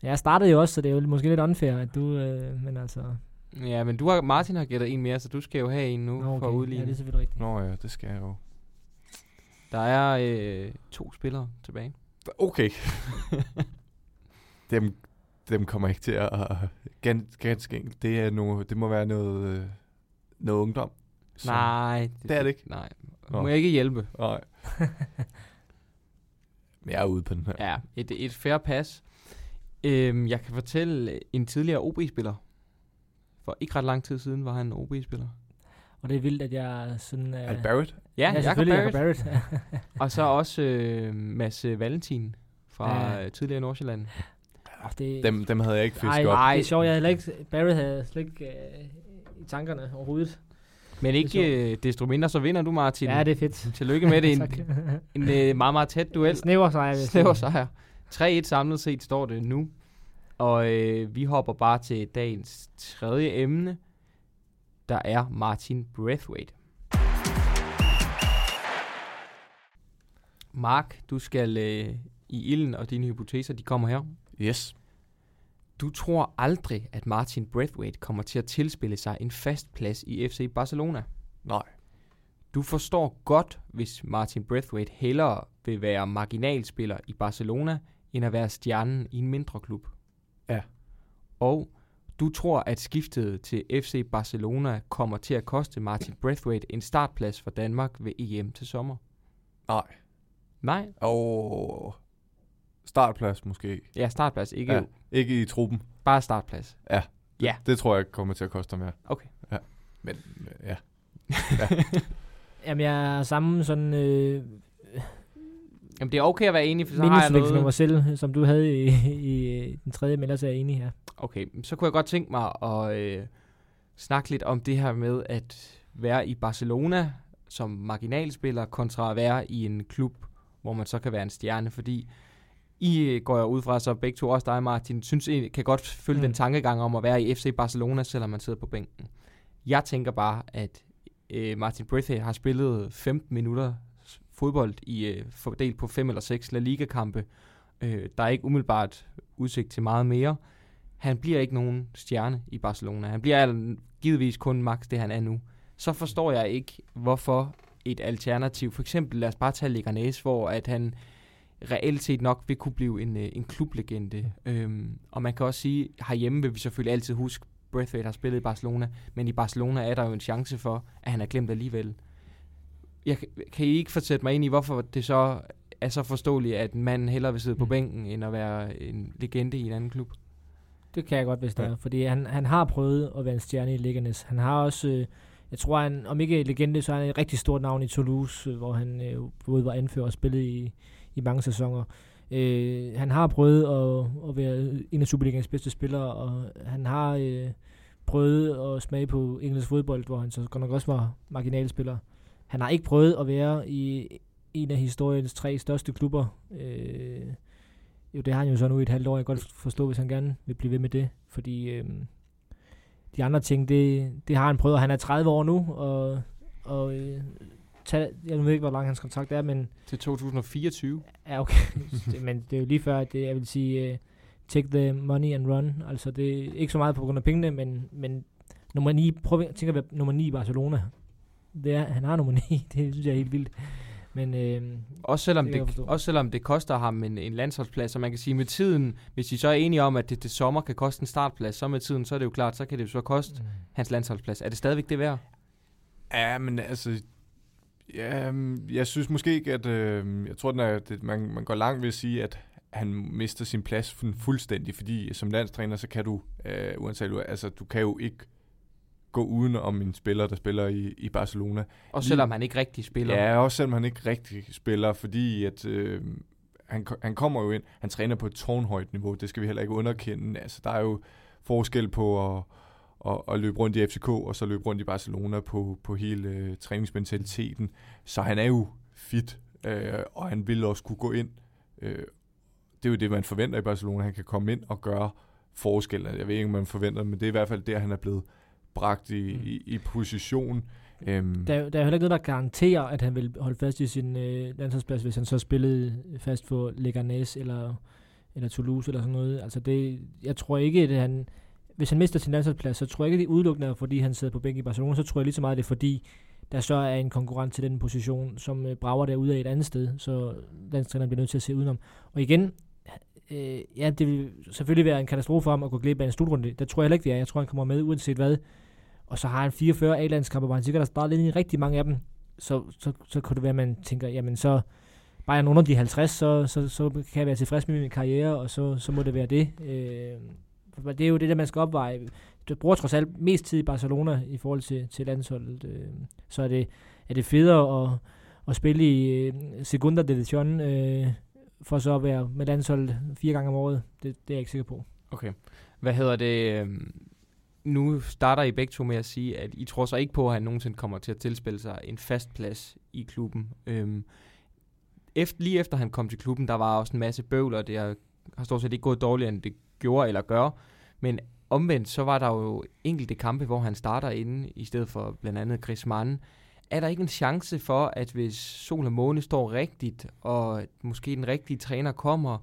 Ja, jeg startede jo også, så det er jo måske lidt unfair, at du... Øh, men altså... Ja, men du har, Martin har gættet en mere, så du skal jo have en nu Nå, for at Ja, udligne. det er selvfølgelig rigtigt. Nå ja, det skal jeg jo. Der er øh, to spillere tilbage. Okay. dem, dem kommer ikke til at... Ganske, ganske enkelt. Det, er noget, det må være noget, øh, noget ungdom. som- Nej. Det er det ikke? Nej. Nå. Må jeg ikke hjælpe? Nej. Men (laughs) jeg er ude på den her. Ja, et, et fair pass. Øhm, jeg kan fortælle, en tidligere OB-spiller. For ikke ret lang tid siden var han en OB-spiller. Og det er vildt, at jeg sådan... Øh, Er det Barrett? Ja, ja, Jakob selvfølgelig Jacob Barrett. Barrett. (laughs) Og så også øh, Mads øh, Valentin fra Ja. ja. tidligere Nordsjælland. Ah, det, Dem, dem havde jeg ikke fisket op. ej, det er sjovt. Jeg havde heller ikke, Barrett havde slet ikke øh, i tankerne overhovedet. Men Det er ikke øh, desto mindre, så vinder du, Martin. Ja, det er fedt. Tillykke med det. (laughs) Tak. En, en øh, meget, meget tæt duel. Snæver sejr. Snæver sejr. 3-1 samlet set står det nu. Og øh, vi hopper bare til dagens tredje emne, der er Martin Braithwaite. Mark, du skal øh, i ilden, og dine hypoteser, de kommer her. Yes. Du tror aldrig, at Martin Braithwaite kommer til at tilspille sig en fast plads i FC Barcelona. Nej. Du forstår godt, hvis Martin Braithwaite hellere vil være marginalspiller i Barcelona, end at være stjernen i en mindre klub. Ja. Og du tror, at skiftet til FC Barcelona kommer til at koste Martin Braithwaite en startplads for Danmark ved EM til sommer. Nej. Nej, Og startplads måske. ja, startplads, ikke Ja. ja. Ikke i truppen. bare startplads. Ja. Det tror jeg kommer til at koste mere. Okay. Ja. Men øh, (laughs) ja. Jamen, jeg er samme sådan øh, Jamen, det er okay at være enig, for så har jeg minusvægt med noget... mig selv, som du havde i, i, i den tredje, men ellers er jeg enig her. Okay, så kunne jeg godt tænke mig at øh, snakke lidt om det her med at være i Barcelona som marginalspiller kontra at være i en klub, hvor man så kan være en stjerne, fordi I øh, går jeg ud fra, så begge to, også dig Martin, synes I kan godt følge mm. Den tankegang om at være i FC Barcelona, selvom man sidder på bænken. Jeg tænker bare, at øh, Martin Braithwaite har spillet 15 minutter fodbold i øh, fordelt på fem eller seks La Liga-kampe. Øh, der er ikke umiddelbart udsigt til meget mere. Han bliver ikke nogen stjerne i Barcelona. Han bliver givetvis kun max det, han er nu. Så forstår jeg ikke, hvorfor et alternativ, for eksempel lad os bare tage Leganés, hvor at han reelt set nok vil kunne blive en, øh, en klublegende. Øhm, og man kan også sige, herhjemme vil vi selvfølgelig altid huske, Braithwaite har spillet i Barcelona, men i Barcelona er der jo en chance for, at han er glemt alligevel. Jeg, kan- I ikke fortælle mig ind i, hvorfor det så er så forståeligt, at en mand hellere vil sidde på Mm. bænken, end at være en legende i en anden klub? det kan jeg godt, hvis det ja. er. Fordi han, han har prøvet at være en stjerne i Leganes. Han har også, øh, jeg tror, han, om ikke legende, så er han et rigtig stort navn i Toulouse, øh, hvor han øh, både var anfører og spillede i, i mange sæsoner. Øh, han har prøvet at, at være en af Superligans bedste spillere, og han har øh, prøvet at smage på engelsk fodbold, hvor han så godt nok også var marginalspiller. Han har ikke prøvet at være i en af historiens tre største klubber. Øh, jo, det har han jo så nu i et halvt år. Jeg kan godt forstå, hvis han gerne vil blive ved med det. Fordi øh, de andre ting, det, det har han prøvet. og Han er 30 år nu, og, og øh, tage, jeg ved ikke, hvor lang hans kontrakt er, men... Til 2024? Ja, okay. (laughs) men det er jo lige før, at det, jeg vil sige, uh, take the money and run. Altså, det er ikke så meget på grund af pengene, men, men nummer 9, prøv at tænke at være nummer 9 i Barcelona. Det er, han har nummer 9, (laughs) det synes jeg er helt vildt. Men, øh, også, selvom det, det også selvom det koster ham en, en landsholdsplads, så man kan sige med tiden, hvis I så er enige om, at det til sommer kan koste en startplads, så med tiden, så er det jo klart, så kan det jo så koste mm. hans landsholdsplads. Er det stadigvæk det værd? Ja, men altså, ja, jeg synes måske ikke, at, øh, jeg tror, at det, man, man går langt ved at sige, at han mister sin plads fuldstændig, fordi som landstræner, så kan du, øh, uanset, altså, du kan jo ikke gå uden om en spiller, der spiller i, i Barcelona. Og selvom han ikke rigtig spiller. Ja, også selvom han ikke rigtig spiller, fordi at, øh, han, han kommer jo ind, han træner på et tårnhøjt niveau, det skal vi heller ikke underkende. Altså, der er jo forskel på at, at, at løbe rundt i FCK, og så løbe rundt i Barcelona på, på hele øh, træningsmentaliteten. Så han er jo fit, øh, og han vil også kunne gå ind. Øh, det er jo det, man forventer i Barcelona. Han kan komme ind og gøre forskel. Jeg ved ikke, om man forventer, men det er i hvert fald der, han er blevet bragt i, mm. i, i position. Øhm. Der, der er heller ikke noget, der garanterer, at han vil holde fast i sin øh, landsholdsplads, hvis han så spillede fast for Leganés eller, eller Toulouse eller sådan noget. Altså det, jeg tror ikke, at han... Hvis han mister sin landsholdsplads, så tror jeg ikke, det er udelukkende, fordi han sidder på bænken i Barcelona. Så tror jeg lige så meget, det er fordi, der så er en konkurrent til den position, som øh, brager derude af et andet sted. Så landstræneren bliver nødt til at se udenom. Og igen, øh, ja, det vil selvfølgelig være en katastrofe for ham at gå glip af en slutrunde. Det tror jeg heller ikke, det er. Jeg tror, han kommer med uanset hvad. Og så har han 44 A-landskampe, hvor han sikkert har startet lidt i rigtig mange af dem. Så, så, så kunne det være, at man tænker, jamen så bare jeg under de 50, så, så, så kan jeg være tilfreds med min karriere, og så, så må det være det. Øh, det er jo det, der man skal opveje. Du bruger trods alt mest tid i Barcelona i forhold til, til landsholdet. Øh, så er det, er det federe at, at spille i øh, Segunda Division, øh, for så at være med landsholdet fire gange om året. Det, det er jeg ikke sikker på. Okay. Hvad hedder det? Øh, nu starter I begge to med at sige, at I tror så ikke på, at han nogensinde kommer til at tilspille sig en fast plads i klubben. Øhm, efter, lige efter han kom til klubben, der var også en masse bøvler, det har stort set ikke gået dårligere, end det gjorde eller gør. Men omvendt, så var der jo enkelte kampe, hvor han starter inde, i stedet for blandt andet Chris Mann. Er der ikke en chance for, at hvis sol og måne står rigtigt, og måske den rigtige træner kommer,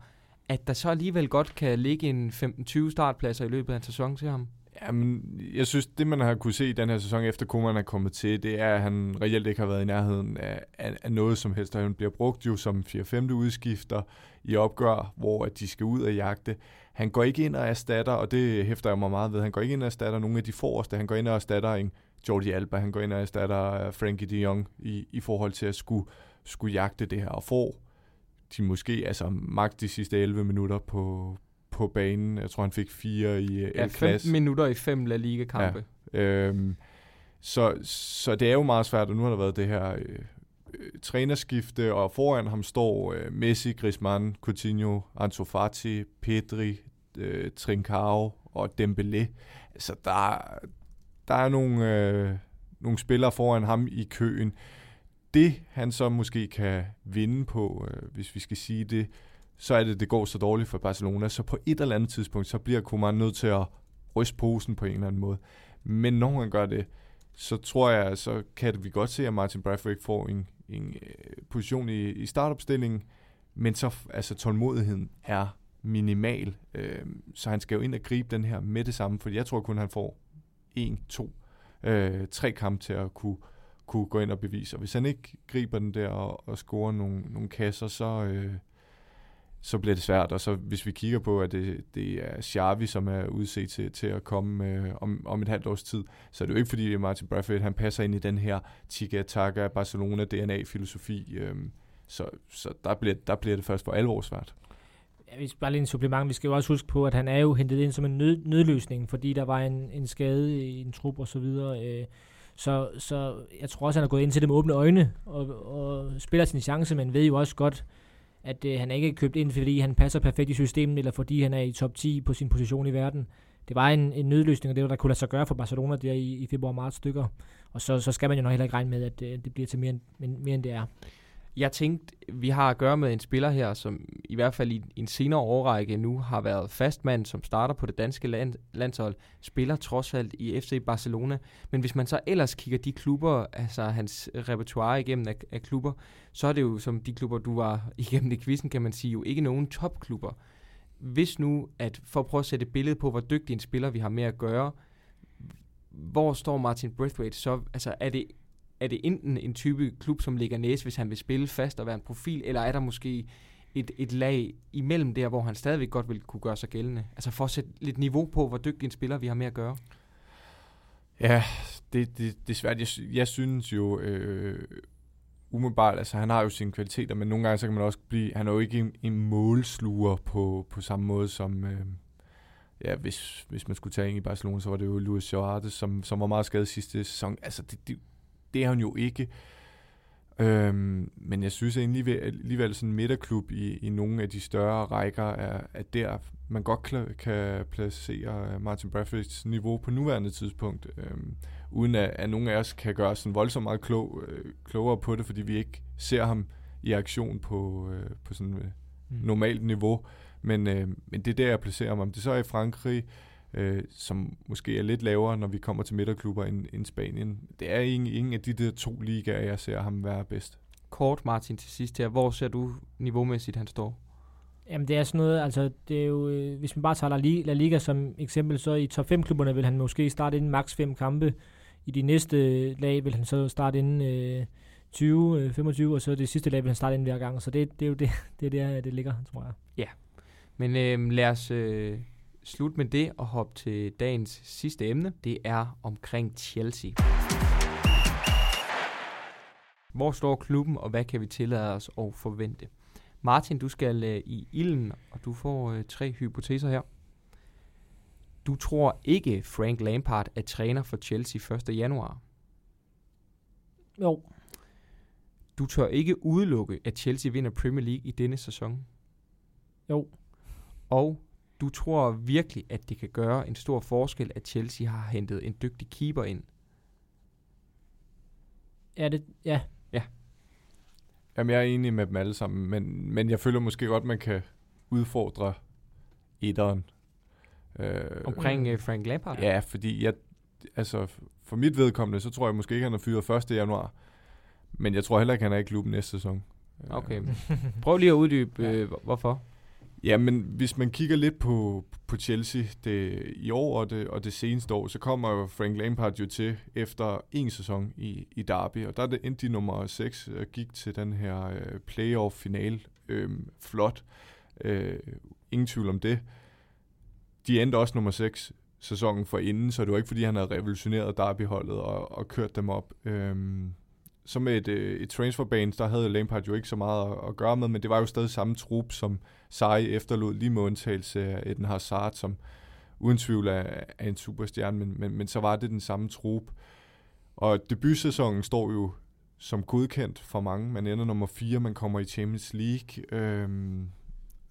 at der så alligevel godt kan ligge en 15-20 startpladser i løbet af en sæson til ham? Jamen, jeg synes, det man har kunne se i den her sæson, efter Koeman er kommet til, det er, at han reelt ikke har været i nærheden af, af, af noget som helst. og Han bliver brugt jo som 4-5. udskifter i opgør, hvor at de skal ud og jagte. Han går ikke ind og erstatter, og det hæfter jeg mig meget ved, han går ikke ind og erstatter nogle af de forreste. Han går ind og erstatter en Jordi Alba, han går ind og erstatter uh, Frankie de Jong i, i forhold til at skulle, skulle jagte det her, og får de måske altså magt de sidste 11 minutter på, på banen. Jeg tror, han fik fire i uh, Ja, fem minutter i fem La Liga-kampe. Ja, øhm, så, så det er jo meget svært, og nu har der været det her øh, øh, trænerskifte, og foran ham står øh, Messi, Griezmann, Coutinho, Ansu Fati, Pedri, øh, Trincao og Dembélé. Så der, der er nogle, øh, nogle spillere foran ham i køen. Det han så måske kan vinde på, øh, hvis vi skal sige det, så er det, det går så dårligt for Barcelona. Så på et eller andet tidspunkt, så bliver Koeman nødt til at ryste posen på en eller anden måde. Men når han gør det, så tror jeg, så kan vi godt se, at Martin Braithwaite får en, en øh, position i, i startopstillingen, men så altså tålmodigheden er minimal, øh, så han skal jo ind og gribe den her med det samme, for jeg tror kun, han får en, to, øh, tre kampe til at kunne, kunne gå ind og bevise. Og hvis han ikke griber den der og, og scorer nogle, nogle kasser, så, øh, så bliver det svært. Og så hvis vi kigger på, at det, det er Xavi, som er udset til, til at komme øh, om, om et halvt års tid, så er det jo ikke fordi Martin Braithwaite, han passer ind i den her tiki-taka Barcelona DNA-filosofi. Øh, så så der, bliver, der bliver det først for alvor svært. Ja, hvis bare lige en supplement. Vi skal jo også huske på, at han er jo hentet ind som en nød, nødløsning, fordi der var en, en skade i en trup og så videre. Øh, så, så jeg tror også, han er gået ind til det med åbne øjne og, og spiller sin chance, men ved jo også godt, at øh, han er ikke købt ind, fordi han passer perfekt i systemet, eller fordi han er i top 10 på sin position i verden. Det var en, en nødløsning, og det var, der kunne lade sig gøre for Barcelona der i, i februar-marts stykker. Og så, så skal man jo nok heller ikke regne med, at øh, det bliver til mere end, mere end det er. Jeg tænkte, vi har at gøre med en spiller her, som i hvert fald i en senere årrække nu har været fastmand, som starter på det danske land, landshold, spiller trods alt i FC Barcelona. Men hvis man så ellers kigger de klubber, altså hans repertoire igennem af, af klubber, så er det jo som de klubber, du var (laughs) igennem i quizzen, kan man sige, jo ikke nogen topklubber. Hvis nu, at for at prøve at sætte et billede på, hvor dygtig en spiller vi har med at gøre, hvor står Martin Braithwaite så? Altså er det er det enten en type klub, som ligger næse, hvis han vil spille fast og være en profil, eller er der måske et, et lag imellem der, hvor han stadigvæk godt vil kunne gøre sig gældende? Altså for at sætte lidt niveau på, hvor dygtig en spiller vi har med at gøre. Ja, det, det, det er svært. Jeg, jeg synes jo, øh, umiddelbart, altså han har jo sine kvaliteter, men nogle gange så kan man også blive, han er jo ikke en, en målsluger på, på samme måde som, øh, ja, hvis, hvis man skulle tage en i Barcelona, så var det jo Luis Suarez, som, som var meget skadet sidste sæson. Altså, det, det, det er han jo ikke. Øhm, men jeg synes egentlig alligevel sådan en midterklub i, i nogle af de større rækker er, er der, man godt kan, kan placere Martin Brathwaites niveau på nuværende tidspunkt, øhm, uden at, at nogen af os kan gøre sådan voldsomt meget klog, øh, klogere på det, fordi vi ikke ser ham i aktion på, øh, på sådan øh, mm. normalt niveau. Men, øh, men det er der, jeg placerer ham. Om det så er i Frankrig, øh, som måske er lidt lavere, når vi kommer til midterklubber end, end Spanien. Det er ingen, ingen af de der to ligaer, jeg ser ham være bedst. Kort, Martin, til sidst her. Hvor ser du niveaumæssigt, han står? Jamen det er sådan noget, altså det er jo, øh, hvis man bare tager La Liga, La Liga som eksempel, så i top 5 klubberne vil han måske starte inden maks 5 kampe. I de næste lag vil han så starte inden øh, 20, øh, 25, og så det sidste lag vil han starte inden hver gang. Så det, det er jo det, (laughs) det er der, det ligger, tror jeg. Ja, men øh, lad os øh, slut med det og hoppe til dagens sidste emne. Det er omkring Chelsea. Hvor står klubben, og hvad kan vi tillade os at forvente? Martin, du skal uh, i ilden, og du får uh, tre hypoteser her. Du tror ikke, Frank Lampard er træner for Chelsea 1. januar? Jo. Du tør ikke udelukke, at Chelsea vinder Premier League i denne sæson? Jo. Og du tror virkelig, at det kan gøre en stor forskel, at Chelsea har hentet en dygtig keeper ind? Ja, det, ja. Ja. Jamen, jeg er enig med dem alle sammen, men, men jeg føler måske godt, man kan udfordre etteren. Øh, Omkring uh, Frank Lampard? Ja, fordi jeg, altså, for mit vedkommende, så tror jeg måske ikke, han har fyret 1. januar. Men jeg tror heller ikke, han er i klubben næste sæson. Okay. Prøv lige at uddybe, ja. øh, hvorfor. Ja, men hvis man kigger lidt på, på Chelsea det, i år og det, og det seneste år, så kommer Frank Lampard jo til efter en sæson i, i Derby, og der er det endte de nummer 6 og øh, gik til den her øh, playoff-final. Øh, flot. Øh, ingen tvivl om det. De endte også nummer 6 sæsonen for inden, så det var ikke fordi, han havde revolutioneret Derby-holdet og, og kørt dem op. Øh, som et, øh, et transferbane, der havde Lampard jo ikke så meget at, at gøre med, men det var jo stadig samme trup, som Sarri efterlod, lige med undtagelse af Eden Hazard, som uden tvivl er, er en superstjerne, men, men, men så var det den samme trup. Og debutsæsonen står jo som godkendt for mange. Man ender nummer 4, man kommer i Champions League. Øhm,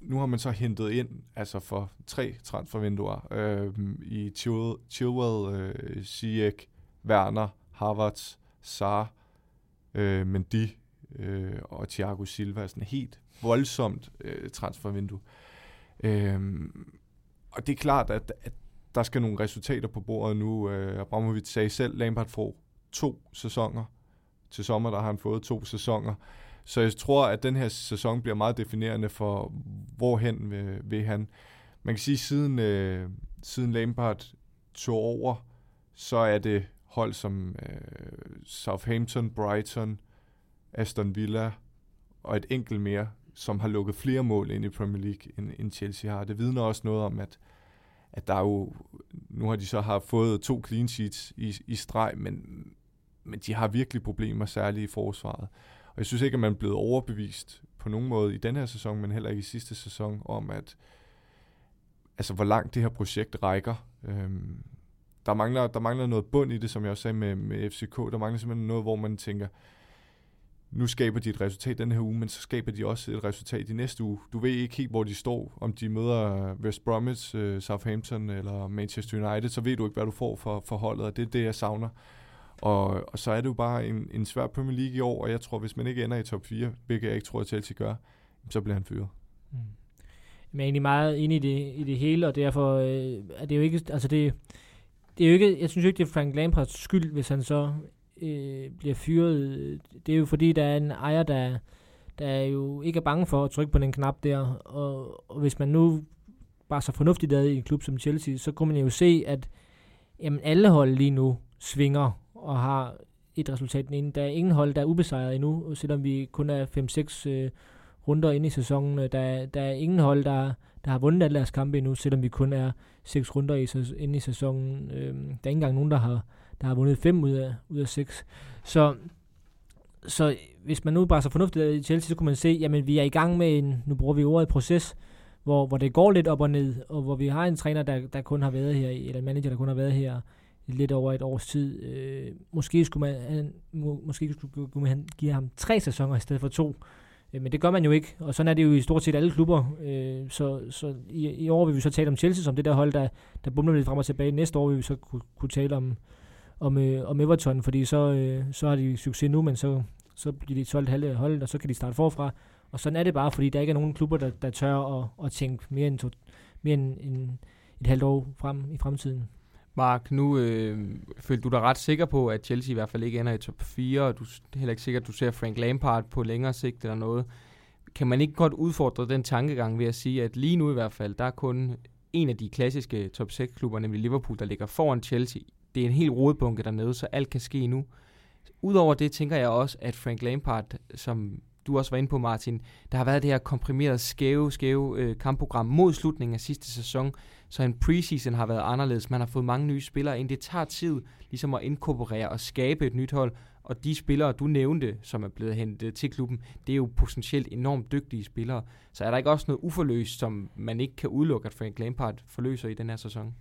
nu har man så hentet ind, altså for tre transfervinduer, øhm, i Chilwell, Chilwell øh, Ziyech, Werner, Havertz, Saar øh, Mendy øh, og Thiago Silva. Sådan helt voldsomt øh, transfervindue. Øh, og det er klart, at, at der skal nogle resultater på bordet nu. Øh, Abramovic sagde selv, Lampard får to sæsoner. Til sommer der har han fået to sæsoner. Så jeg tror, at den her sæson bliver meget definerende for, hvorhen vil, vil han. Man kan sige, siden, øh, siden Lampard tog over, så er det hold som øh, Southampton, Brighton, Aston Villa og et enkelt mere, som har lukket flere mål ind i Premier League, end, end Chelsea har. Det vidner også noget om, at, at der er jo, nu har de så har fået to clean sheets i, i streg, men, men de har virkelig problemer, særligt i forsvaret. Og jeg synes ikke, at man er blevet overbevist på nogen måde i den her sæson, men heller ikke i sidste sæson, om at altså hvor langt det her projekt rækker. Øhm, der, mangler, der mangler noget bund i det, som jeg også sagde med, med FCK. Der mangler simpelthen noget, hvor man tænker, nu skaber de et resultat den her uge, men så skaber de også et resultat i næste uge. Du ved ikke helt, hvor de står, om de møder øh, West Bromwich, øh, Southampton eller Manchester United, så ved du ikke, hvad du får for, for holdet, og det er det, jeg savner. Og, og så er det jo bare en, en svær Premier League i år, og jeg tror, hvis man ikke ender i top 4, hvilket jeg ikke tror, at Chelsea gør, så bliver han fyret. Mm. Jeg er egentlig meget inde i det, i det hele, og derfor øh, er det jo ikke, altså det, det er jo ikke, jeg synes jo ikke, det er Frank Lampards skyld, hvis han så øh, bliver fyret. Det er jo fordi, der er en ejer, der, der jo ikke er bange for at trykke på den knap der, og, og hvis man nu bare så fornuftigt er i en klub som Chelsea, så kunne man jo se, at jamen, alle hold lige nu svinger og har et resultat inden. Der er ingen hold, der er ubesejret endnu, selvom vi kun er 5-6 øh, runder inde i sæsonen. Der, der er ingen hold, der, der har vundet alle deres kampe endnu, selvom vi kun er seks runder i, inde i sæsonen. Øh, der er ikke engang nogen, der har, der har vundet 5 ud af, ud af seks. Så, så hvis man nu bare så fornuftigt i Chelsea, så kunne man se, jamen vi er i gang med en, nu bruger vi ordet proces, hvor, hvor det går lidt op og ned, og hvor vi har en træner, der, der kun har været her, eller en manager, der kun har været her lidt over et års tid. Øh, måske skulle man, han, må, måske skulle man give ham tre sæsoner i stedet for to. Øh, Øh, men det gør man jo ikke, og sådan er det jo i stort set alle klubber. Øh, så så i, i år vil vi så tale om Chelsea som det der hold, der, der bumler lidt frem og tilbage. Næste år vil vi så kunne, kunne tale om, om, øh, om Everton, fordi så, øh, så har de succes nu, men så, så bliver de solgt halve hold, og så kan de starte forfra. Og sådan er det bare, fordi der ikke er nogen klubber, der, der tør at, at tænke mere end, to, mere end, end et halvt år frem i fremtiden. Mark, nu øh, følte du dig ret sikker på, at Chelsea i hvert fald ikke ender i top 4, og du er heller ikke sikker, at du ser Frank Lampard på længere sigt eller noget. Kan man ikke godt udfordre den tankegang ved at sige, at lige nu i hvert fald, der er kun en af de klassiske top 6 klubber, nemlig Liverpool, der ligger foran Chelsea. Det er en helt rodebunke dernede, så alt kan ske nu. Udover det tænker jeg også, at Frank Lampard, som du også var inde på, Martin, der har været det her komprimeret skæve, skæve øh, kampprogram mod slutningen af sidste sæson, så en preseason har været anderledes. Man har fået mange nye spillere ind. Det tager tid ligesom at inkorporere og skabe et nyt hold. Og de spillere, du nævnte, som er blevet hentet til klubben, det er jo potentielt enormt dygtige spillere. Så er der ikke også noget uforløst, som man ikke kan udelukke, at Frank Lampard forløser i den her sæson?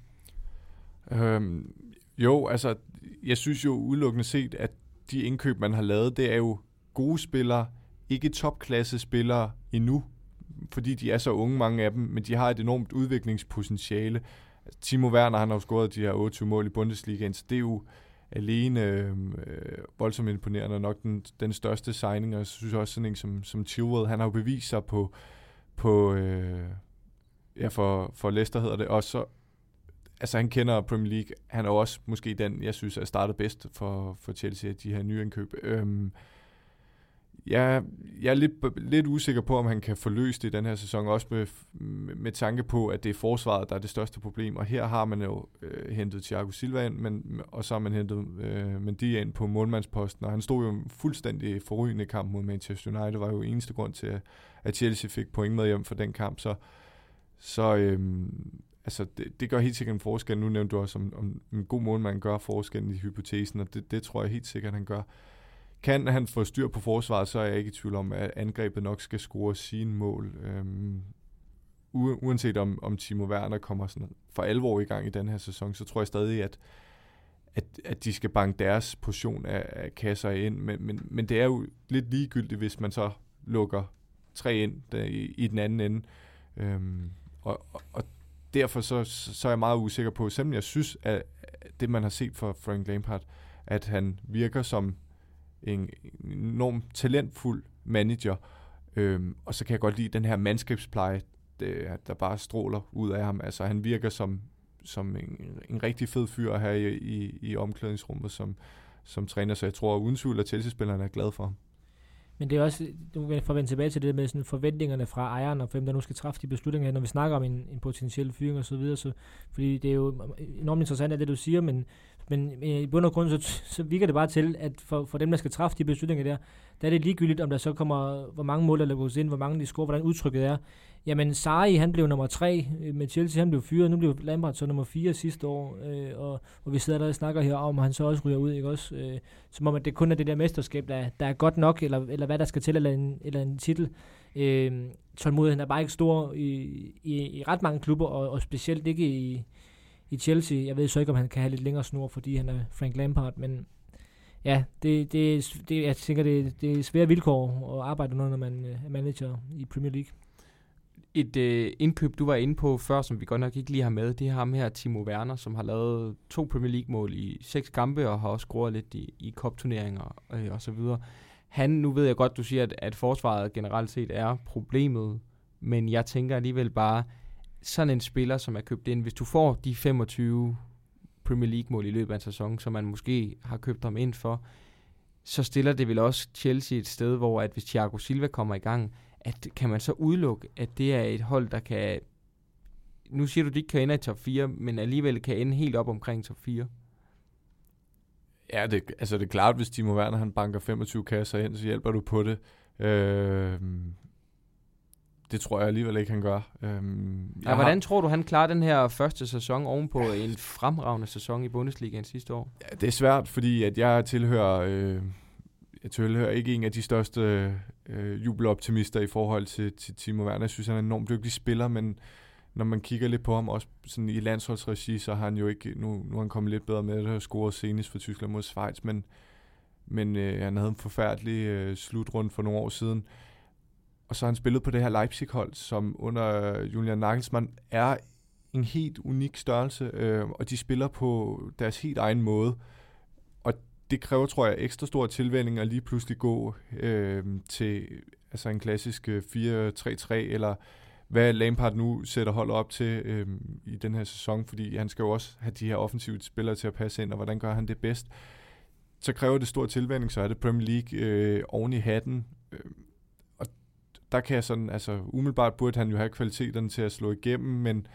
Øhm, jo, altså, jeg synes jo udelukkende set, at de indkøb, man har lavet, det er jo gode spillere, ikke topklasse spillere endnu, fordi de er så unge, mange af dem, men de har et enormt udviklingspotentiale. Timo Werner, han har jo scoret de her 28 mål i Bundesligaen, så det er jo alene øhm, øh, voldsomt imponerende, og nok den, den største signing, og jeg synes også sådan en som, som Chilwell, han har jo bevist sig på, på øh, ja, for, for Leicester hedder det, og så, altså han kender Premier League, han er også måske den, jeg synes er startet bedst for, for Chelsea, de her nye indkøb. Øh, jeg, jeg er lidt, lidt usikker på, om han kan forløse det i den her sæson, også med, med tanke på, at det er forsvaret, der er det største problem. Og her har man jo øh, hentet Thiago Silva ind, men, og så har man hentet øh, Mendy ind på målmandsposten, og han stod jo fuldstændig forrygende kamp mod Manchester United, var jo eneste grund til, at Chelsea fik point med hjem for den kamp. Så, så øh, altså det, det gør helt sikkert en forskel. Nu nævnte du også, om, om en god målmand gør forskellen i hypotesen, og det, det tror jeg helt sikkert, han gør. Kan han få styr på forsvaret, så er jeg ikke i tvivl om, at angrebet nok skal score sine mål. Øhm, uanset om, om Timo Werner kommer sådan for alvor i gang i den her sæson, så tror jeg stadig, at, at, at de skal banke deres portion af, af kasser ind. Men, men, men det er jo lidt ligegyldigt, hvis man så lukker tre ind der, i, i den anden ende. Øhm, og, og, og derfor så, så er jeg meget usikker på, selvom jeg synes, at det man har set for Frank Lampard, at han virker som en enorm talentfuld manager. Øhm, og så kan jeg godt lide den her mandskabspleje, der, der bare stråler ud af ham. Altså han virker som, som en, en rigtig fed fyr her i, i, i omklædningsrummet som, som træner, så jeg tror uden tvivl, at Chelsea-spillerne er glade for ham. Men det er også, nu vil jeg tilbage til det med sådan forventningerne fra ejeren, og hvem der nu skal træffe de beslutninger, når vi snakker om en, en potentiel fyring og så videre, så, fordi det er jo enormt interessant, at det du siger, men men i bund og grund, så, så virker det bare til, at for, for dem, der skal træffe de beslutninger der, der er det ligegyldigt, om der så kommer, hvor mange mål der lukkes ind, hvor mange de scorer, hvordan udtrykket er. Jamen, Sarri, han blev nummer tre øh, med Chelsea, han blev fyret, nu blev Lampard så nummer fire sidste år, øh, og, og vi sidder der og snakker her om, at han så også ryger ud, ikke også? Øh, som om, at det kun er det der mesterskab, der, der er godt nok, eller, eller hvad der skal til, eller en, eller en titel. Øh, tålmodigheden er bare ikke stor i, i, i ret mange klubber, og, og specielt ikke i, i Chelsea. Jeg ved så ikke, om han kan have lidt længere snor, fordi han er Frank Lampard, men ja, det, det, det, jeg tænker, det, det er svære vilkår at arbejde under, når man øh, er manager i Premier League. Et øh, indkøb, du var inde på før, som vi godt nok ikke lige har med, det er ham her, Timo Werner, som har lavet to Premier League-mål i seks kampe, og har også scoret lidt i, i cup-turneringer øh, og så videre. Han, nu ved jeg godt, du siger, at, at forsvaret generelt set er problemet, men jeg tænker alligevel bare, sådan en spiller, som er købt ind, hvis du får de 25 Premier League-mål i løbet af en sæson, som man måske har købt ham ind for, så stiller det vel også Chelsea et sted, hvor at hvis Thiago Silva kommer i gang, at kan man så udelukke, at det er et hold, der kan... Nu siger du, at de ikke kan ende i top 4, men alligevel kan ende helt op omkring top 4. Ja, det, altså det er klart, hvis Timo Werner han banker 25 kasser ind, så hjælper du på det. Øh, det tror jeg alligevel ikke, han gør. Øhm, ja, hvordan har... tror du, han klarer den her første sæson ovenpå en fremragende sæson i Bundesligaen sidste år? Ja, det er svært, fordi at jeg tilhører, øh, jeg tilhører ikke en af de største øh, jubeloptimister i forhold til, til Timo Werner. Jeg synes, han er en enormt dygtig spiller, men når man kigger lidt på ham, også sådan i landsholdsregi, så har han jo ikke, nu, nu er han kommet lidt bedre med, at have scoret senest for Tyskland mod Schweiz, men, men øh, han havde en forfærdelig øh, slutrunde for nogle år siden. Og så har han spillet på det her Leipzig-hold, som under øh, Julian Nagelsmann er en helt unik størrelse, øh, og de spiller på deres helt egen måde. Og det kræver, tror jeg, ekstra stor tilvænning at lige pludselig gå øh, til altså en klassisk øh, 4-3-3, eller hvad Lampard nu sætter hold op til øh, i den her sæson, fordi han skal jo også have de her offensive spillere til at passe ind, og hvordan gør han det bedst? Så kræver det stor tilvænning, så er det Premier League øh, oven i hatten, øh, der kan jeg sådan, altså umiddelbart burde han jo have kvaliteterne til at slå igennem, men,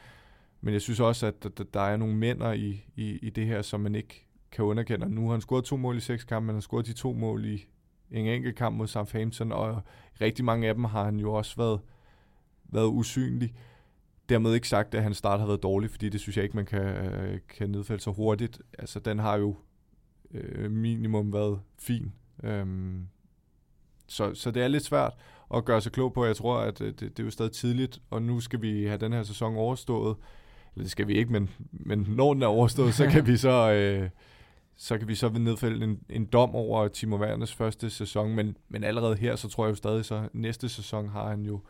men jeg synes også, at der, der er nogle mænder i, i, i det her, som man ikke kan underkende. Nu har han scoret to mål i seks kampe, men han har scoret de to mål i en enkelt kamp mod Southampton, og rigtig mange af dem har han jo også været, været usynlig. Dermed ikke sagt, at hans start har været dårlig, fordi det synes jeg ikke, man kan, kan nedfælde så hurtigt. Altså, den har jo øh, minimum været fin. Øhm, så, så det er lidt svært at gøre sig klog på. Jeg tror, at øh, det, det er jo stadig tidligt, og nu skal vi have den her sæson overstået. Eller det skal vi ikke, men, men når den er overstået, så kan (laughs) vi så... Øh, så kan vi så nedfælde en, en dom over Timo Werners første sæson, men, men allerede her, så tror jeg jo stadig, så næste sæson har han jo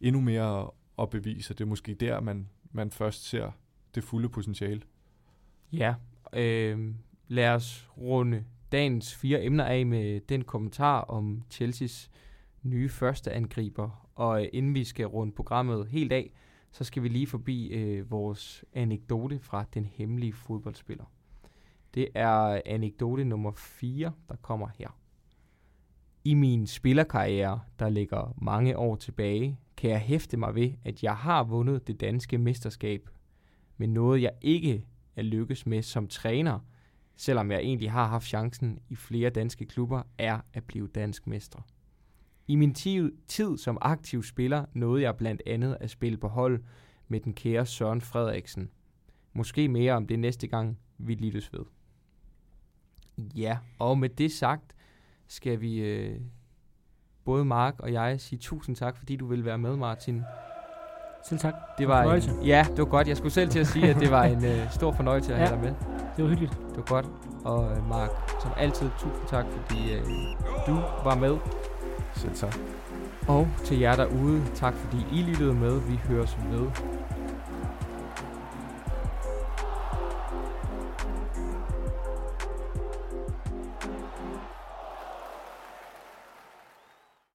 endnu mere at bevise, det er måske der, man, man først ser det fulde potentiale. Ja, øh, lad os runde dagens fire emner af med den kommentar om Chelseas nye første angriber. Og øh, inden vi skal runde programmet helt af, så skal vi lige forbi øh, vores anekdote fra den hemmelige fodboldspiller. Det er anekdote nummer 4, der kommer her. I min spillerkarriere, der ligger mange år tilbage, kan jeg hæfte mig ved, at jeg har vundet det danske mesterskab. Men noget jeg ikke er lykkes med som træner, selvom jeg egentlig har haft chancen i flere danske klubber, er at blive dansk mester. I min tid, som aktiv spiller nåede jeg blandt andet at spille på hold med den kære Søren Frederiksen. Måske mere om det næste gang, vi lyttes ved. Ja, og med det sagt, skal vi øh, både Mark og jeg sige tusind tak, fordi du vil være med, Martin. Selv tak. Det var en, ja, det var godt. Jeg skulle selv til at sige, at det var en øh, stor fornøjelse at ja, have dig med. det var hyggeligt. Det var godt. Og øh, Mark, som altid, tusind tak, fordi øh, du var med. Selv tak. Og til jer derude, tak fordi I lyttede med. Vi høres ved